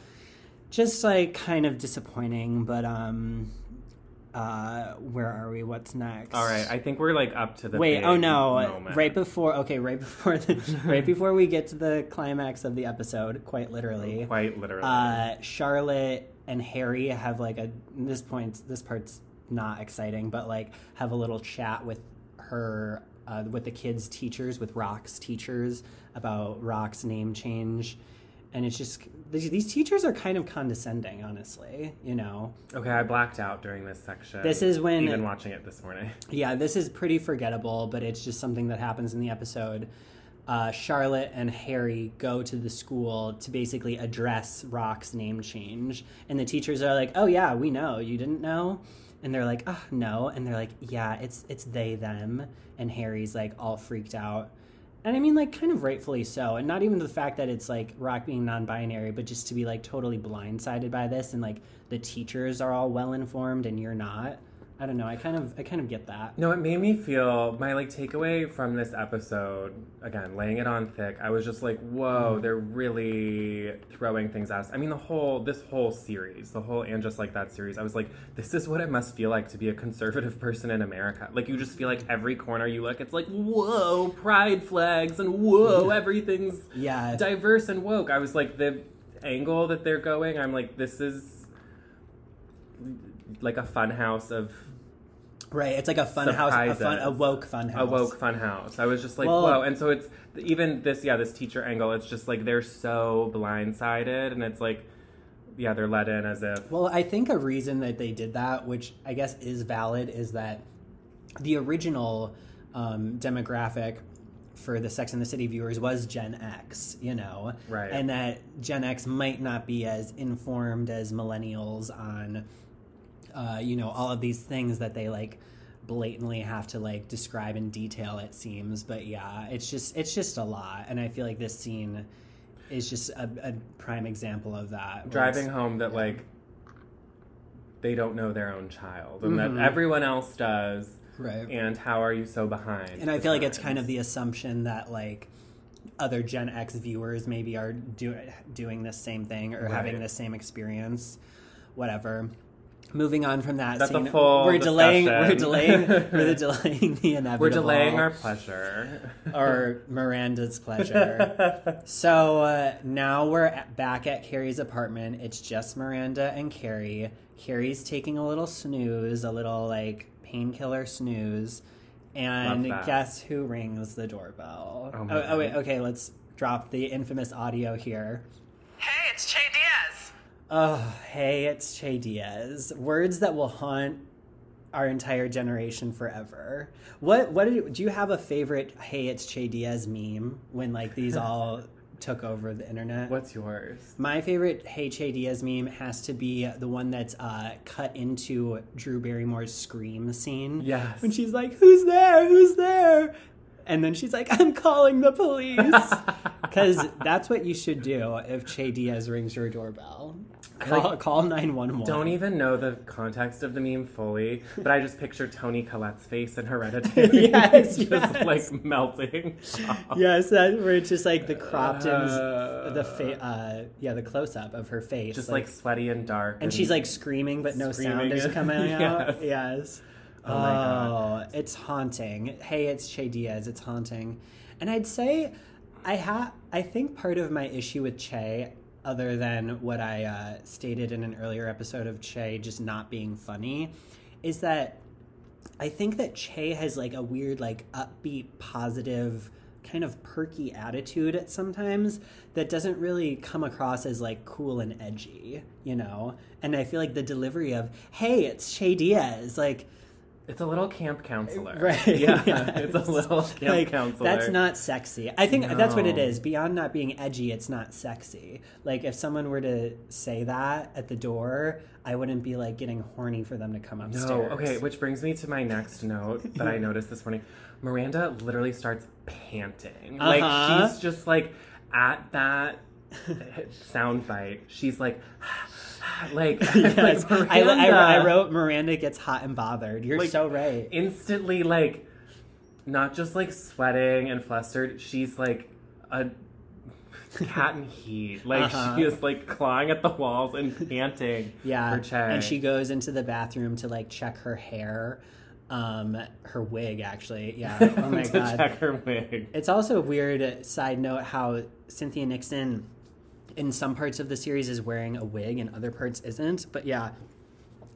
Just like kind of disappointing, but um, uh, where are we? What's next? All right. I think we're like up to the. Wait, oh no! moment. Right before, okay, right before, the, right before we get to the climax of the episode, quite literally, Quite literally. uh, Charlotte and Harry have like a this point. This part's not exciting, but like have a little chat with her, uh, with the kids' teachers, with Rock's teachers about Rock's name change, and it's just these, these teachers are kind of condescending, honestly. You know, okay, I blacked out during this section. This is when- even watching it this morning. [LAUGHS] yeah, this is pretty forgettable, but it's just something that happens in the episode. Uh, Charlotte and Harry go to the school to basically address Rock's name change, and the teachers are like, "Oh yeah, we know. You didn't know," and they're like, "Ah, no," and they're like, "Yeah, it's it's they them," and Harry's like all freaked out. And I mean, like, kind of rightfully so. And not even the fact that it's like Rock being non binary, but just to be like totally blindsided by this and like the teachers are all well informed and you're not. I don't know. I kind of I kind of get that. No, it made me feel my like takeaway from this episode. Again, laying it on thick. I was just like, whoa, Mm-hmm. they're really throwing things at us. I mean, the whole this whole series, the whole and just like that series. I was like, this is what it must feel like to be a conservative [LAUGHS] person in America. Like you just feel like every corner you look, it's like, whoa, pride flags and whoa, [LAUGHS] everything's Yeah. diverse and woke. I was like, the angle that they're going, I'm like, this is like a fun house of Right. It's like a fun house, a fun a woke fun house. a woke fun house. I was just like, Well- whoa. And so it's even this, yeah, this teacher angle. It's just like they're so blindsided, and it's like, yeah, they're let in as if Well, I think a reason that they did that, which I guess is valid, is that the original um, demographic for the Sex and the City viewers was Gen X, you know, Right. and that Gen X might not be as informed as millennials on, uh, you know, all of these things that they like blatantly have to like describe in detail it seems. But yeah it's just it's just a lot. And i feel like this scene is just a, a prime example of that. driving home that like they don't know their own child and Mhm. that everyone else does. Right. And how are you so behind and i feel like it's kind of the assumption that like other gen x viewers maybe are do, doing the same thing or having the same experience whatever moving on from that That's a scene full we're delaying we're delaying [LAUGHS] we're delaying the inevitable we're delaying our pleasure or Miranda's pleasure. [LAUGHS] so uh, now we're at, back at Carrie's apartment. It's just Miranda and Carrie. Carrie's taking a little snooze, a little like painkiller snooze. And guess who rings the doorbell? Oh oh, oh, wait, okay, let's drop the infamous audio here. Hey, it's Che Diaz. Oh, hey, it's Che Diaz. Words that will haunt our entire generation forever. What what did, do you have a favorite hey it's Che Diaz meme when like these [LAUGHS] all took over the internet? what's yours My favorite Hey Che Diaz meme has to be the one that's uh, cut into Drew Barrymore's scream scene. Yes. When she's like, Who's there? Who's there? And then she's like, I'm calling the police. [LAUGHS] Because that's what you should do if Che Diaz rings your doorbell. Call, Like, call 911. don't even know the context of the meme fully, but I just picture Toni Collette's face in Hereditary. [LAUGHS] [LAUGHS] Yes, just yes. like melting. Yes, that where it's just like the cropped in, Uh, the fa- uh, yeah, the close up of her face, just like, sweaty and dark. and she's like screaming, but no sound is coming out. Yes. Yes. Oh God. it's haunting. Hey, it's Che Diaz. It's haunting, and I'd say, I ha I think part of my issue with Che, other than what I uh, stated in an earlier episode of Che just not being funny, is that I think that Che has like a weird, like upbeat, positive, kind of perky attitude at sometimes that doesn't really come across as like cool and edgy, you know? And I feel like the delivery of, hey, it's Che Diaz, like, it's a little camp counselor. Right, [LAUGHS] Yeah. yes. It's a [LAUGHS] little camp like, counselor. That's not sexy. I think that's what it is. Beyond not being edgy, it's not sexy. Like if someone were to say that at the door, I wouldn't be like getting horny for them to come upstairs. No, okay, which brings me to my next note that I [LAUGHS] noticed this morning. Miranda literally starts panting. Uh-huh. Like she's just like at that sound bite. She's like [LAUGHS] [LAUGHS] like, yes, like I, I, I wrote Miranda gets hot and bothered. You're Like, so right. instantly like not just like sweating and flustered, she's like a cat in heat. [LAUGHS] Like Uh-huh. she is like clawing at the walls and panting Yeah, and she goes into the bathroom to like check her hair, um, her wig actually. Yeah. Oh my god. check her wig. It's also a weird side note how Cynthia Nixon, in some parts of the series, is wearing a wig and other parts isn't. But yeah,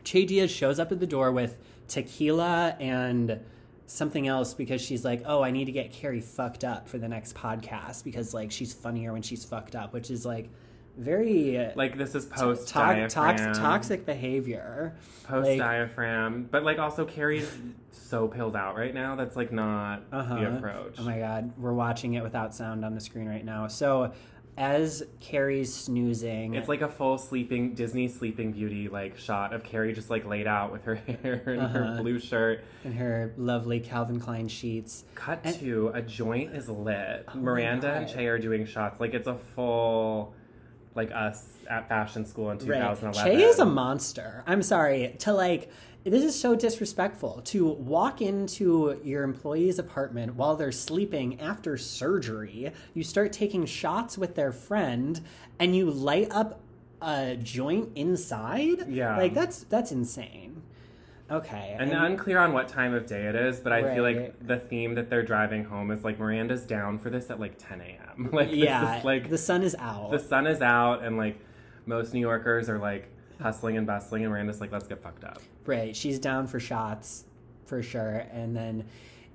Che Diaz shows up at the door with tequila and something else because she's like, oh, I need to get Carrie fucked up for the next podcast because like she's funnier when she's fucked up, which is like very Like this is post to- tox- toxic behavior. post Like- diaphragm. But like also Carrie's so pilled out right now. That's like not Uh-huh. the approach. Oh my god, we're watching it without sound on the screen right now. So, as Carrie's snoozing, It's like a full sleeping Disney Sleeping Beauty like shot of Carrie just like laid out with her [LAUGHS] hair and Uh-huh. her blue shirt. and her lovely Calvin Klein sheets. Cut And- to a joint is lit. my Miranda and. Che are doing shots. Like it's a full like us at fashion school in Right. 2011. Che is a monster. I'm sorry to like. This is so disrespectful to walk into your employee's apartment while they're sleeping after surgery. You start taking shots with their friend, and you light up a joint inside. Yeah. like that's that's insane. Okay, And unclear on what time of day it is, but I feel like the theme that they're driving home is like Miranda's down for this at like 10 a.m. [LAUGHS] Like this yeah, is, like the sun is out. the sun is out and like most New Yorkers are like hustling and bustling and Miranda's like let's get fucked up. Right, she's down for shots for sure. And then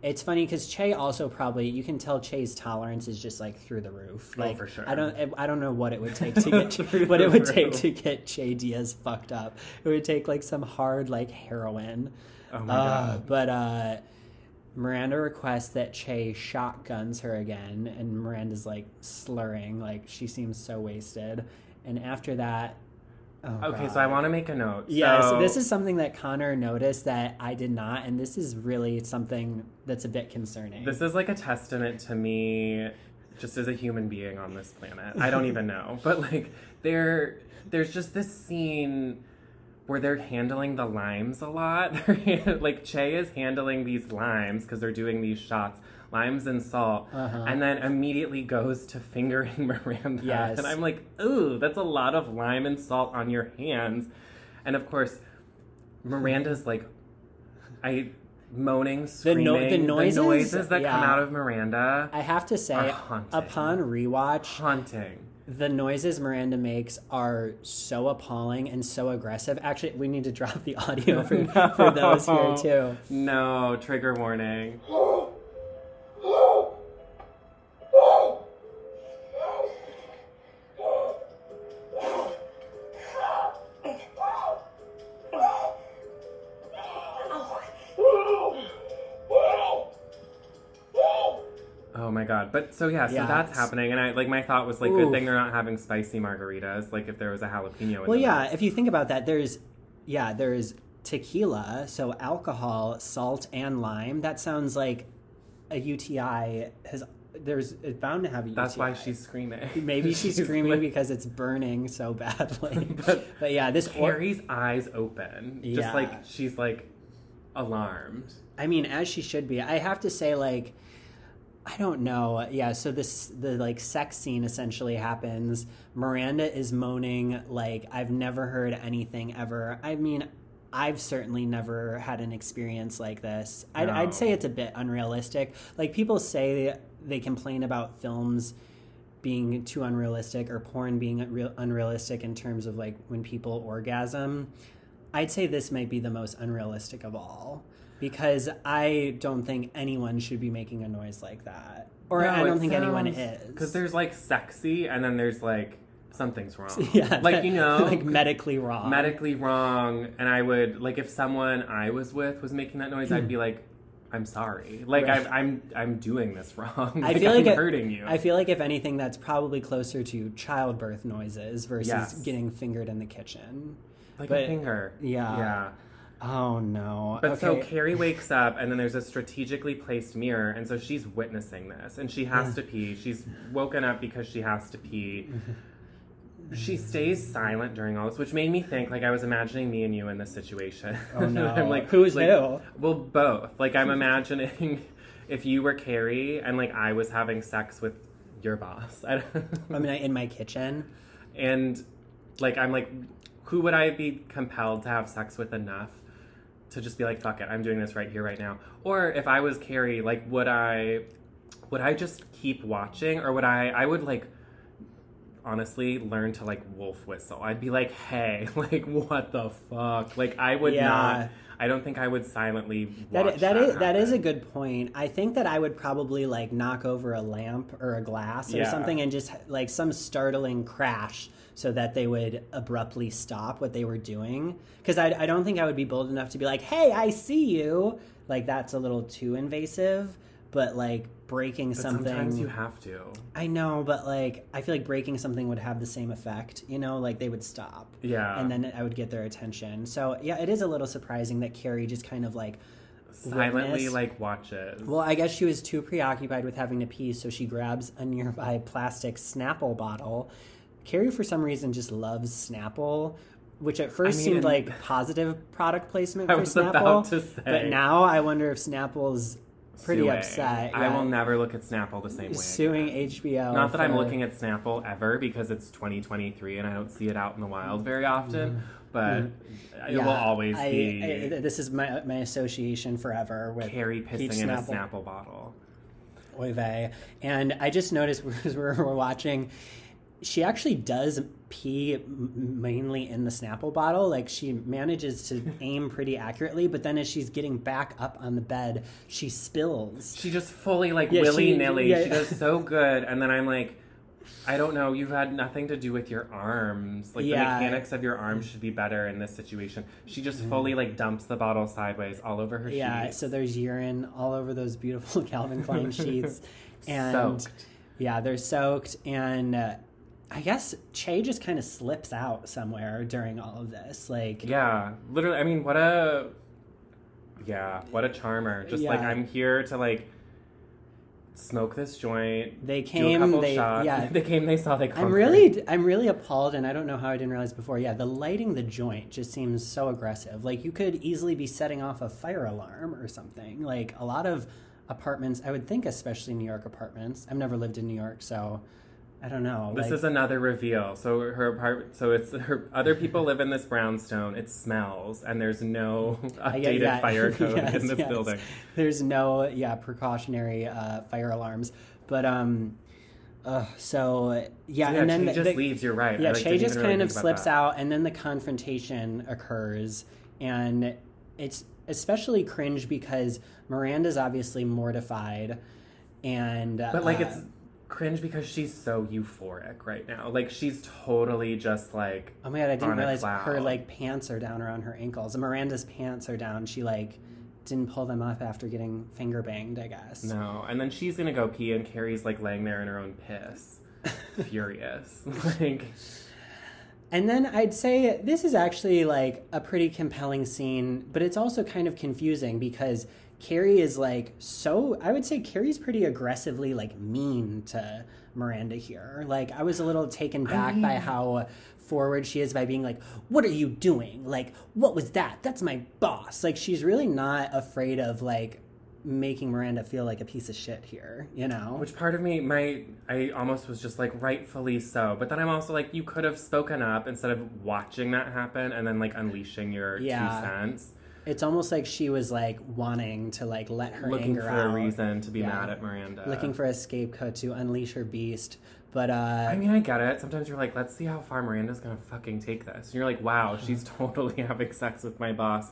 it's funny because Che also probably you can tell Che's tolerance is just like through the roof. Oh, Like for sure. I don't I don't know what it would take to [LAUGHS] get what it would take to get Che Diaz fucked up. It would take like some hard like heroin. Oh my Uh, god. but uh Miranda requests that Che shotguns her again, and Miranda's like slurring, like she seems so wasted. And after that, Oh, Okay, God. so I want to make a note. Yeah, so so this is something that Connor noticed that I did not, and this is really something that's a bit concerning. This is like a testament to me just as a human being on this planet. I don't even know. But like there there's just this scene where they're handling the limes a lot. [LAUGHS] like Che is handling these limes because they're doing these shots, limes and salt, Uh-huh. and then immediately goes to fingering [LAUGHS] Miranda. Yes. And I'm like, ooh, that's a lot of lime and salt on your hands. And of course, Miranda's like, I moaning, screaming, The screaming. no- the noises? noises that come out of Miranda, I have to say, upon rewatch, haunting. the noises Miranda makes are so appalling and so aggressive. Actually, we need to drop the audio [LAUGHS] for, for those here too. No, trigger warning. [GASPS] Oh my god. But so yeah, so Yeah, that's happening and I like my thought was like Oof. good thing they're not having spicy margaritas like if there was a jalapeno in Well, yeah, mix. if you think about that, there's, yeah, there's tequila, so alcohol, salt, and lime. That sounds like a UTI has. There's it's bound to have a UTI. That's why she's screaming. [LAUGHS] Maybe [LAUGHS] she's screaming like- because it's burning so badly. [LAUGHS] But but, yeah, this or- eyes open. Yeah. Just like she's like alarmed. I mean, as she should be. I have to say, like, I don't know. Yeah, so this the like sex scene essentially happens. Miranda is moaning like I've never heard anything ever. I mean, I've certainly never had an experience like this. I'd, No. I'd say it's a bit unrealistic. Like people say they complain about films being too unrealistic or porn being unrealistic in terms of like when people orgasm. I'd say this might be the most unrealistic of all because I don't think anyone should be making a noise like that. Or I don't think anyone is. Because there's like sexy and then there's like something's [LAUGHS] wrong. yeah, Like, you know, [LAUGHS] like medically wrong. medically wrong. And I would, like, if someone I was with was making that noise, I'd be hmm. like, I'm sorry. Like, Right. I'm, I'm, I'm doing this wrong. I [LAUGHS] Like, feel I'm like it- hurting you. I feel like if anything, that's probably closer to childbirth noises versus Yes. getting fingered in the kitchen. like but- a finger. yeah. Yeah. Oh no! But so Carrie wakes up, and then there's a strategically placed mirror, and so she's witnessing this, and she has to pee. She's woken up because she has to pee. Mm-hmm. She stays silent during all this, which made me think like I was imagining me and you in this situation. Oh, [LAUGHS] no. I'm like, Who's like, who? Well, both. Like I'm imagining [LAUGHS] if you were Carrie and like I was having sex with your boss. [LAUGHS] I don't- I mean, in my kitchen. and like I'm like, who would I be compelled to have sex with enough to just be like, fuck it, I'm doing this right here, right now? Or if I was Carrie, like, would I, would I just keep watching, or would I? I would like, honestly, learn to like wolf whistle. I'd be like, hey, [LAUGHS] like, what the fuck? Like, I would Yeah. not. I don't think I would silently watch That that is that is a good point. I think that I would probably like knock over a lamp or a glass or Yeah. something and just like some startling crash so that they would abruptly stop what they were doing. Because I, I don't think I would be bold enough to be like, "Hey, I see you." Like that's a little too invasive. But like breaking But something, sometimes you have to. I know, but like I feel like breaking something would have the same effect. You know, like they would stop. Yeah. And then I would get their attention. So yeah, it is a little surprising that Carrie just kind of like Silently, witness- like watches. Well, I guess she was too preoccupied with having to pee, so she grabs a nearby [LAUGHS] plastic Snapple bottle. Carrie, for some reason, just loves Snapple, which at first mean, seemed like positive product placement [LAUGHS] I for was Snapple. about to say. But now I wonder if Snapple's pretty Suing. upset. I yeah, will never look at Snapple the same way. suing again. HBO. Not that I'm looking at Snapple ever because it's 2023 and I don't see it out in the wild very often, but it Mm-hmm. Yeah, will always I- be I- this is my my association forever with Carrie pissing in a Snapple. Bottle. Oy vey. And I just noticed [LAUGHS] as we were watching, she actually does pee mainly in the Snapple bottle. Like she manages to [LAUGHS] aim pretty accurately, but then as she's getting back up on the bed, she spills. She just fully like Yeah, willy nilly. yeah. She does so good, and then I'm like. I don't know. You've had nothing to do with your arms. Like Yeah. the mechanics of your arms should be better in this situation. She just fully like dumps the bottle sideways all over her sheets. Yeah, sheets. so there's urine all over those beautiful [LAUGHS] Calvin Klein sheets, [LAUGHS] and Soaked. yeah, they're soaked. And uh, I guess Che just kind of slips out somewhere during all of this. Like, Yeah, literally. I mean, what a yeah, what a charmer. Just like I'm here to like smoke this joint. They came, they- shots. yeah. [LAUGHS] they came. They saw. They. I'm really, I'm really appalled, and I don't know how I didn't realize before. Yeah, the lighting the joint just seems so aggressive. Like you could easily be setting off a fire alarm or something. Like a lot of apartments, I would think, especially New York apartments. I've never lived in New York, so I don't know. This like- is another reveal. So her apartment. So it's her. Other people live in this brownstone. It smells, and there's no [LAUGHS] updated get- yeah, fire [LAUGHS] code yes, in this yes. building. There's no yeah precautionary uh, fire alarms, but um, uh, so yeah, So, yeah, and then Che just the- leaves. You're right. I, Yeah, like, Che just really kind of slips that. out, and then the confrontation occurs, and it's especially cringe because Miranda's obviously mortified, and But like uh, it's cringe because she's so euphoric right now. Like she's totally just like oh my god, I didn't realize her like pants are down around her ankles. And Miranda's pants are down. She like didn't pull them up after getting finger banged. I guess. no. And then she's gonna go pee, and Carrie's like laying there in her own piss, [LAUGHS] furious. [LAUGHS] like And then I'd say this is actually like a pretty compelling scene, but it's also kind of confusing because Carrie is like so I would say Carrie's pretty aggressively like mean to Miranda here. Like I was a little taken oh, back by how forward she is by being like, "What are you doing? Like what was that? That's my boss." Like she's really not afraid of like making Miranda feel like a piece of shit here, you know? Which part of me, my, I almost was just like, rightfully so. But then I'm also like, you could have spoken up instead of watching that happen and then like unleashing your Yeah. two cents. It's almost like she was like wanting to like let her Looking anger for out. a reason to be Yeah. mad at Miranda. looking for a scapegoat to unleash her beast. But uh, I mean, I get it. Sometimes you're like, let's see how far Miranda's gonna fucking take this. And you're like, wow, she's [LAUGHS] totally having sex with my boss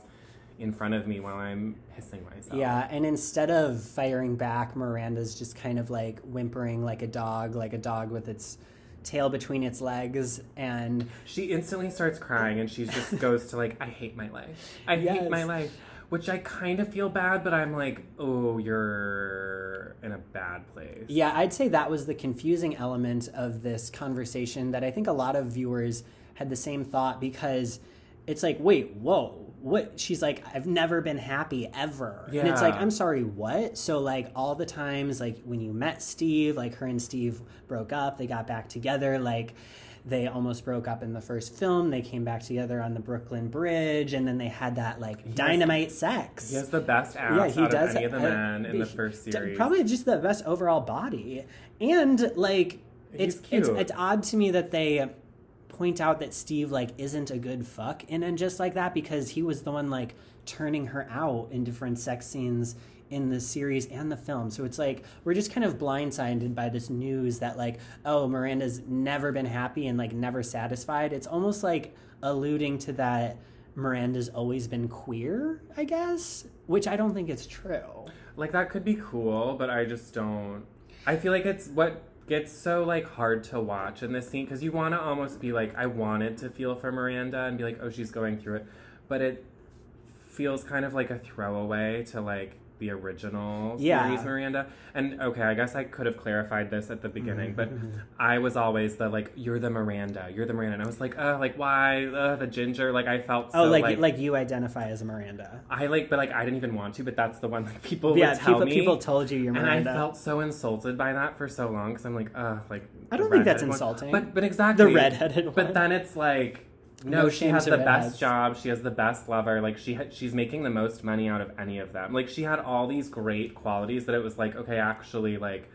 in front of me while I'm hissing myself. yeah, and instead of firing back, Miranda's just kind of like whimpering like a dog, like a dog with its tail between its legs, and She instantly starts crying and she just [LAUGHS] goes to like, I hate my life. I hate my life. Which I kind of feel bad, but I'm like, oh, you're in a bad place. Yeah, I'd say that was the confusing element of this conversation that I think a lot of viewers had the same thought because it's like, wait, whoa. What she's like, I've never been happy ever. yeah. And it's like, I'm sorry, what? So like all the times like when you met Steve, like her and Steve broke up, they got back together, like they almost broke up in the first film. They came back together on the Brooklyn Bridge, and then they had that like dynamite sex. He has the best ass yeah out of any of the men in the first series. Probably just the best overall body, and like it's He's it's cute. it's odd to me that they point out that Steve like isn't a good fuck in and just like that because he was the one like turning her out in different sex scenes in the series and the film. So it's like we're just kind of blindsided by this news that like oh Miranda's never been happy and like never satisfied. It's almost like alluding to that Miranda's always been queer, I guess, which I don't think is true. Like that could be cool, but I just don't. I feel like it's what gets so like hard to watch in this scene because you want to almost be like, I wanted to feel for Miranda and be like, oh, she's going through it, but it feels kind of like a throwaway to like the original Yeah. series Miranda. And okay, I guess I could have clarified this at the beginning, but Mm-hmm. I was always the like, you're the Miranda, you're the Miranda, and I was like, oh, like why, uh, the ginger, like I felt so Oh, like, like you identify as a Miranda. I like, but like I didn't even want to, but that's the one like people yeah, would tell people me. people told you you're and I felt so insulted by that for so long because I'm like, uh, like I don't think that's one. insulting. But but exactly The redheaded one. But then it's like. No, No she has the best job. She has the best lover. Like she ha- she's making the most money out of any of them. Like she had all these great qualities that it was like, okay, actually, like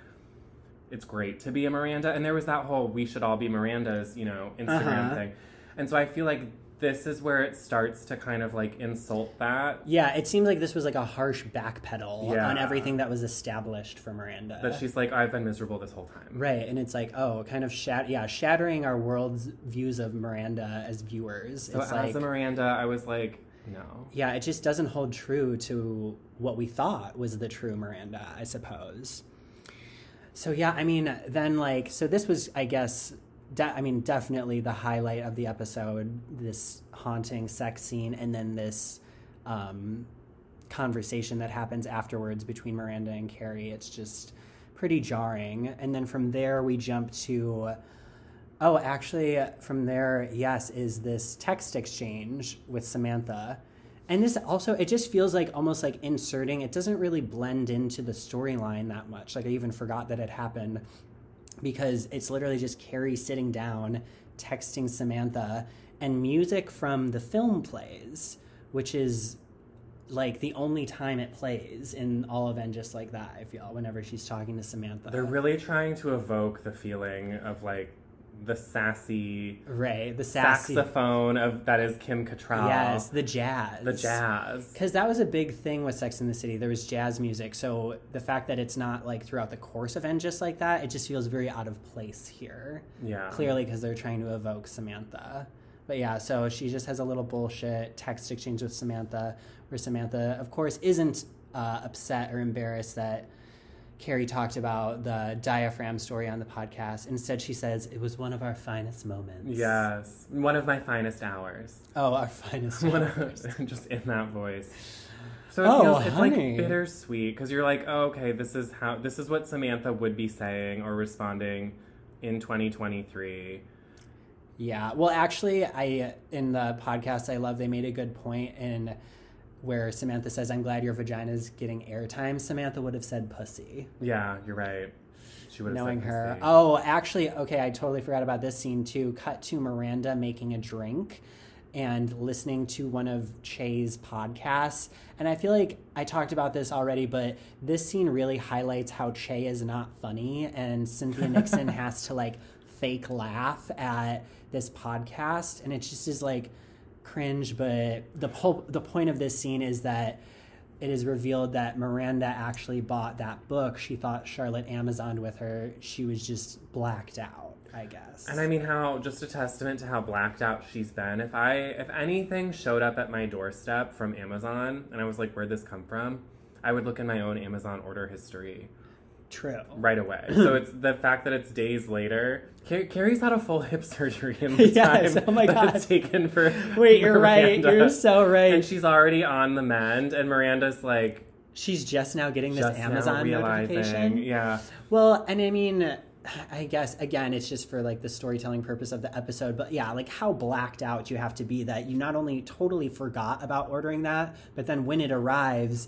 it's great to be a Miranda. And there was that whole "we should all be Mirandas," you know, Instagram Uh-huh. thing. And so I feel like this is where it starts to kind of like insult that. yeah, it seems like this was like a harsh backpedal Yeah. on everything that was established for Miranda. That she's like, I've been miserable this whole time. right, and it's like, oh, kind of shat- yeah, shattering our world's views of Miranda as viewers. So it's as like, a Miranda, I was like, no. yeah, it just doesn't hold true to what we thought was the true Miranda, I suppose. So yeah, I mean, then like, so this was, I guess, de- I mean, definitely the highlight of the episode. This haunting sex scene, and then this um, conversation that happens afterwards between Miranda and Carrie. It's just pretty jarring. And then from there, we jump to Oh, actually, from there, yes, is this text exchange with Samantha. And this also, it just feels like almost like inserting, it doesn't really blend into the storyline that much. Like, I even forgot that it happened because it's literally just Carrie sitting down, texting Samantha, and music from the film plays, which is like the only time it plays in all of and just like that, I feel, whenever she's talking to Samantha. They're really trying to evoke the feeling of like the sassy right, the sassy. saxophone of that is Kim Cattrall. Yes, the jazz. the jazz. Because that was a big thing with Sex in the City. There was jazz music. So the fact that it's not like throughout the course of and just like that, it just feels very out of place here. Yeah. Clearly, because they're trying to evoke Samantha. But yeah, so she just has a little bullshit text exchange with Samantha, where Samantha, of course, isn't uh, upset or embarrassed that Carrie talked about the diaphragm story on the podcast. Instead, she says, It was one of our finest moments. Yes, one of my finest hours. Oh, our finest [LAUGHS] of, [LAUGHS] just in that voice. So it Oh, feels it's honey. like bittersweet because you're like, oh, okay, this is how this is what Samantha would be saying or responding in 2023. Yeah. Well, actually, I in the podcast I love they made a good point in where Samantha says, "I'm glad your vagina's getting airtime." Samantha would have said "pussy," Yeah, you're right. She would have knowing her. pussy. Oh, actually, okay, I totally forgot about this scene too. Cut to Miranda making a drink and listening to one of Che's podcasts. And I feel like I talked about this already, but this scene really highlights how Che is not funny and Cynthia Nixon [LAUGHS] has to like fake laugh at this podcast and it just is like cringe, but the the point of this scene is that it is revealed that Miranda actually bought that book. She thought Charlotte Amazoned with her. She was just blacked out, I guess. And I mean, how just a testament to how blacked out she's been. If I, if anything showed up at my doorstep from Amazon, and I was like, "Where'd this come from?" I would look in my own Amazon order history True. right away. [LAUGHS] so it's the fact that it's days later. Car- Carrie's had a full hip surgery in [LAUGHS] the Yes, time oh my [LAUGHS] God. it's taken for. Wait, you're right. You're so right. And she's already on the mend, and Miranda's like She's just now getting this Amazon notification. yeah. Well, and I mean, I guess again, it's just for like the storytelling purpose of the episode. But yeah, like how blacked out you have to be that you not only totally forgot about ordering that, but then when it arrives,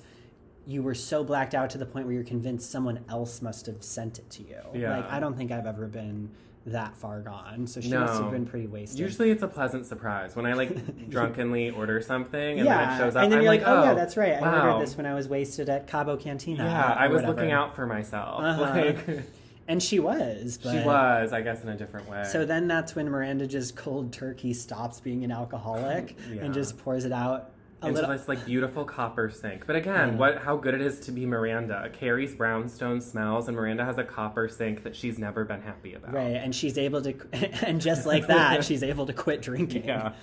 you were so blacked out to the point where you're convinced someone else must have sent it to you. Yeah. Like I don't think I've ever been that far gone. So she must have been pretty wasted. Usually it's a pleasant surprise when I like [LAUGHS] drunkenly order something and yeah, then it shows up. and then I'm you're like, like, oh, yeah, that's right. I wow. ordered this when I was wasted at Cabo Cantina. Yeah, I was whatever. looking out for myself. Uh-huh. [LAUGHS] Like and she was. But... she was, I guess, in a different way. So then that's when Miranda just cold turkey stops being an alcoholic [LAUGHS] Yeah. and just pours it out a into little. this like beautiful copper sink. But again, Yeah. what how good it is to be Miranda. Carrie's brownstone smells, and Miranda has a copper sink that she's never been happy about. Right, and she's able to, [LAUGHS] and just like that, [LAUGHS] she's able to quit drinking. Yeah.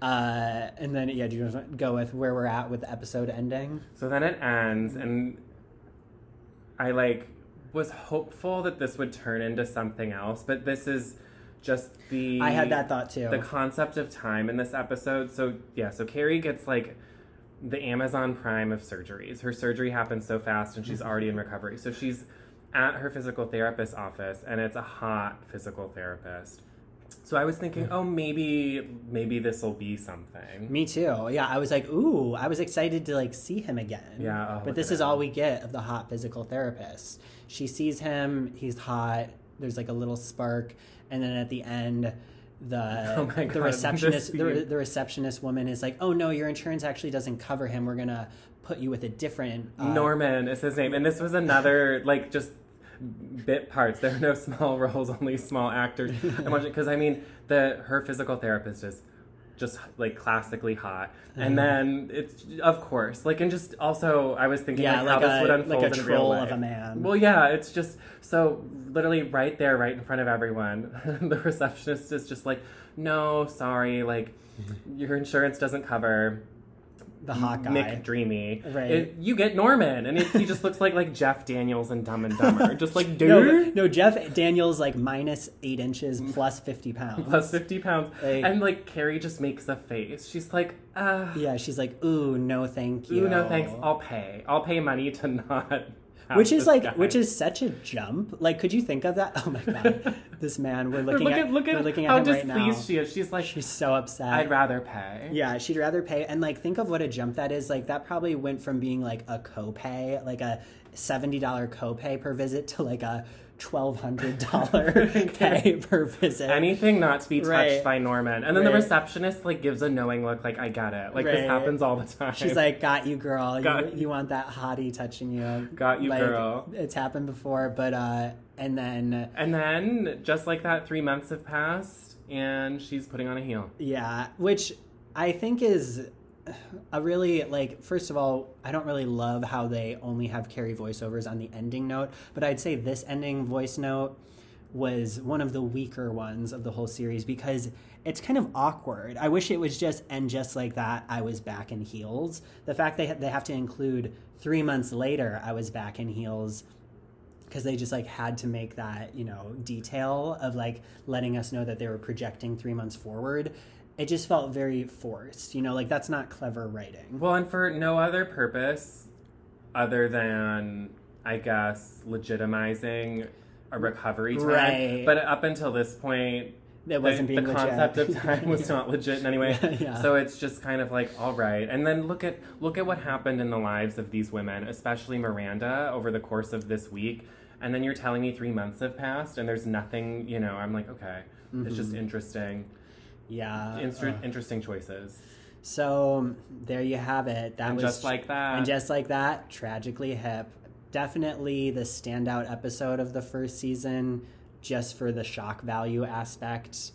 Uh, and then, yeah, do you want to go with where we're at with the episode ending? So then it ends, and I like was hopeful that this would turn into something else, but this is just the I had that thought too. the concept of time in this episode. So yeah, so Carrie gets like the Amazon Prime of surgeries. Her surgery happens so fast, and she's already in recovery. So she's at her physical therapist's office, and it's a hot physical therapist. So I was thinking, mm. oh, maybe maybe this will be something. Me too. Yeah, I was like, ooh, I was excited to like see him again. Yeah, oh, but this is all we get of the hot physical therapist. She sees him, he's hot. There's like a little spark, and then at the end, the [LAUGHS] Oh my the receptionist the, the receptionist woman is like, oh no, your insurance actually doesn't cover him. We're gonna put you with a different uh, Norman is his name, and this was another [LAUGHS] like just bit parts. There are no [LAUGHS] small roles, only small actors. Because I mean, the her physical therapist is just like classically hot, Uh-huh. and then it's of course like and just also I was thinking Yeah, like, how like this a- would unfold like a in real life. of a man. Well, yeah, it's just so literally right there, right in front of everyone. [LAUGHS] the receptionist is just like, no, sorry, like your insurance doesn't cover. The hot guy. McDreamy. Right. It- you get Norman, and it, he just looks like like Jeff Daniels and Dumb and [LAUGHS] Dumber, just like no, dude. but- no, Jeff Daniels like minus eight inches plus fifty pounds. Plus fifty pounds, Like- and like Carrie just makes a face. She's like, uh, Yeah, she's like, ooh, no, thank you. ooh, no thanks. I'll pay. I'll pay money to not. Which is like guy. which is such a jump. Like, could you think of that? Oh my god, [LAUGHS] this man. We're looking look at, at look at looking how at him right displeased now. she is. She's like, She's so upset. I'd rather pay. Yeah, she'd rather pay. And like, think of what a jump that is. Like, that probably went from being like a copay, like a seventy dollar copay per visit, to like a twelve hundred dollar [LAUGHS] pay per visit. Anything not to be touched Right. by Norman. And then the receptionist like gives a knowing look like I get it. Like Right. this happens all the time. She's like, "Got you, girl. Got- you, you want that hottie touching you? Got you, Like, girl. It's happened before, but uh, and then And then just like that, three months have passed and she's putting on a heel. Yeah, which I think is [SIGHS] a really like first of all, I don't really love how they only have Carrie voiceovers on the ending note, but I'd say this ending voice note was one of the weaker ones of the whole series because it's kind of awkward. I wish it was just and just like that I was back in heels. The fact they they have to include 3 months later I was back in heels because they just like had to make that you know detail of like letting us know that they were projecting three months forward it just felt very forced you know like that's not clever writing Well, and for no other purpose other than, I guess, legitimizing a recovery time. Right. But up until this point, It wasn't the, being the legit. concept of time was [LAUGHS] not legit in any way. [LAUGHS] Yeah. So it's just kind of like, all right. And then look at look at what happened in the lives of these women, especially Miranda, over the course of this week. And then you're telling me three months have passed and there's nothing, you know, I'm like, okay. It's just Mm-hmm. interesting. Yeah Instru- uh, interesting choices. so there you have it that And was just like that. and just like that tragically hip definitely the standout episode of the first season just for the shock value aspect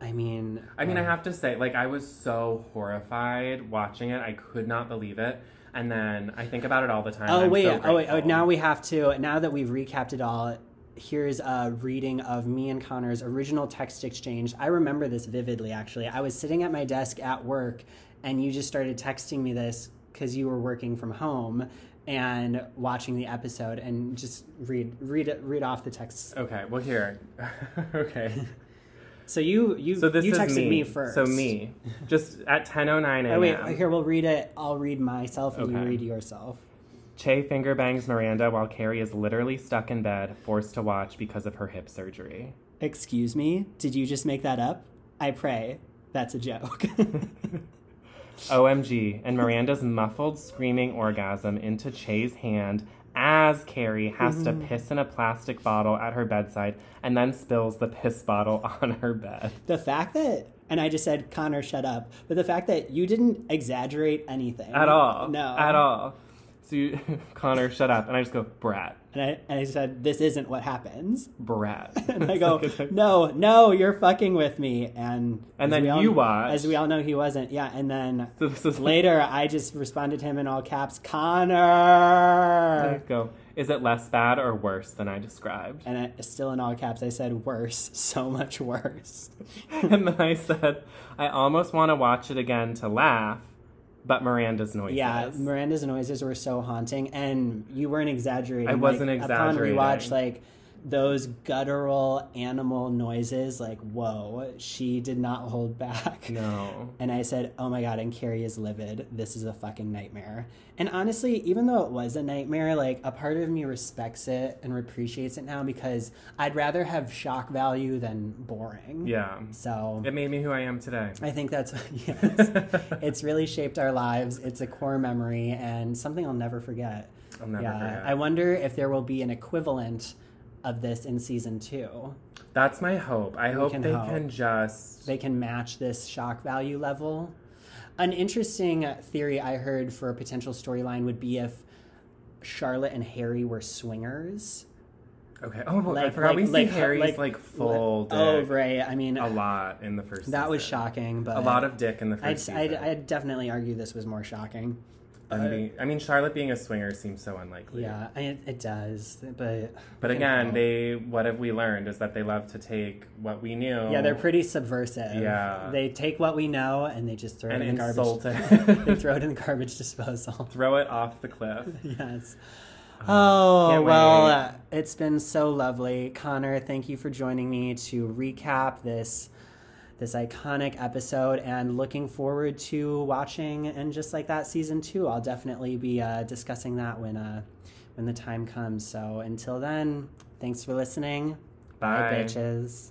i mean I mean, I uh, have to say, like, I was so horrified watching it. I could not believe it. And then I think about it all the time. Oh I'm wait, so oh wait, oh, now we have to. Now that we've recapped it all, here's a reading of me and Connor's original text exchange. I remember this vividly. Actually, I was sitting at my desk at work, and you just started texting me this because you were working from home and watching the episode. And just read read it read off the text. Okay, well, here. [LAUGHS] okay. So you you So this you texted me. me. first. So me. Just at 10.09 a.m. Oh wait, here we'll read it. I'll read myself, and you read yourself. Che finger bangs Miranda while Carrie is literally stuck in bed, forced to watch because of her hip surgery. Excuse me, did you just make that up? I pray that's a joke. [LAUGHS] OMG, and Miranda's muffled screaming orgasm into Che's hand as Carrie has to Mm-hmm. piss in a plastic bottle at her bedside and then spills the piss bottle [LAUGHS] on her bed. the fact that and I just said Connor shut up, but the fact that you didn't exaggerate anything At all. no, At all. So you, [LAUGHS] Connor, shut up. And I just go, brat, And I and I said this isn't what happens, brat. [LAUGHS] and [LAUGHS] I go no, no, you're fucking with me, and And then all- you watched. as we all know he wasn't, yeah, and then So later I just responded to him in all caps, I Connor, go, is it less bad or worse than I described? and I, still in all caps I said worse, so much worse. and then I said, I almost want to watch it again to laugh, but Miranda's noises. Yeah, Miranda's noises were so haunting, and you weren't exaggerating. I wasn't like, exaggerating. Upon rewatch, like those guttural animal noises, like whoa, she did not hold back. No. And I said, "Oh my god!" And Carrie is livid. This is a fucking nightmare. And honestly, even though it was a nightmare, like a part of me respects it and appreciates it now because I'd rather have shock value than boring. Yeah. So It made me who I am today. I think that's [LAUGHS] yes. [LAUGHS] it's really shaped our lives. It's a core memory and something I'll never forget. I'll never yeah, forget. I wonder if there will be an equivalent of this in season two. That's my hope. I hope can they hope. can just. They can match this shock value level. An interesting theory I heard for a potential storyline would be if Charlotte and Harry were swingers. Okay. Oh, well, I forgot like- we see like- Harry's like, like- full Oh, dick right. I mean, a lot in the first. that was shocking, but A lot of dick in the 1st I'd, season. I'd, I'd definitely argue this was more shocking. And the- I mean, Charlotte being a swinger seems so unlikely. Yeah, I, it does, but But again, know. they what have we learned is that they love to take what we knew. yeah, they're pretty subversive. Yeah. they take what we know and they just throw and it in the garbage. [LAUGHS] it. [LAUGHS] they throw it in the garbage disposal. Throw it off the cliff. [LAUGHS] yes. Oh can't well, uh, it's been so lovely, Connor. Thank you for joining me to recap this this iconic episode, and looking forward to watching and just like that season two. I'll definitely be uh, discussing that when uh, when the time comes. So until then, thanks for listening. Bye, Bye. bitches.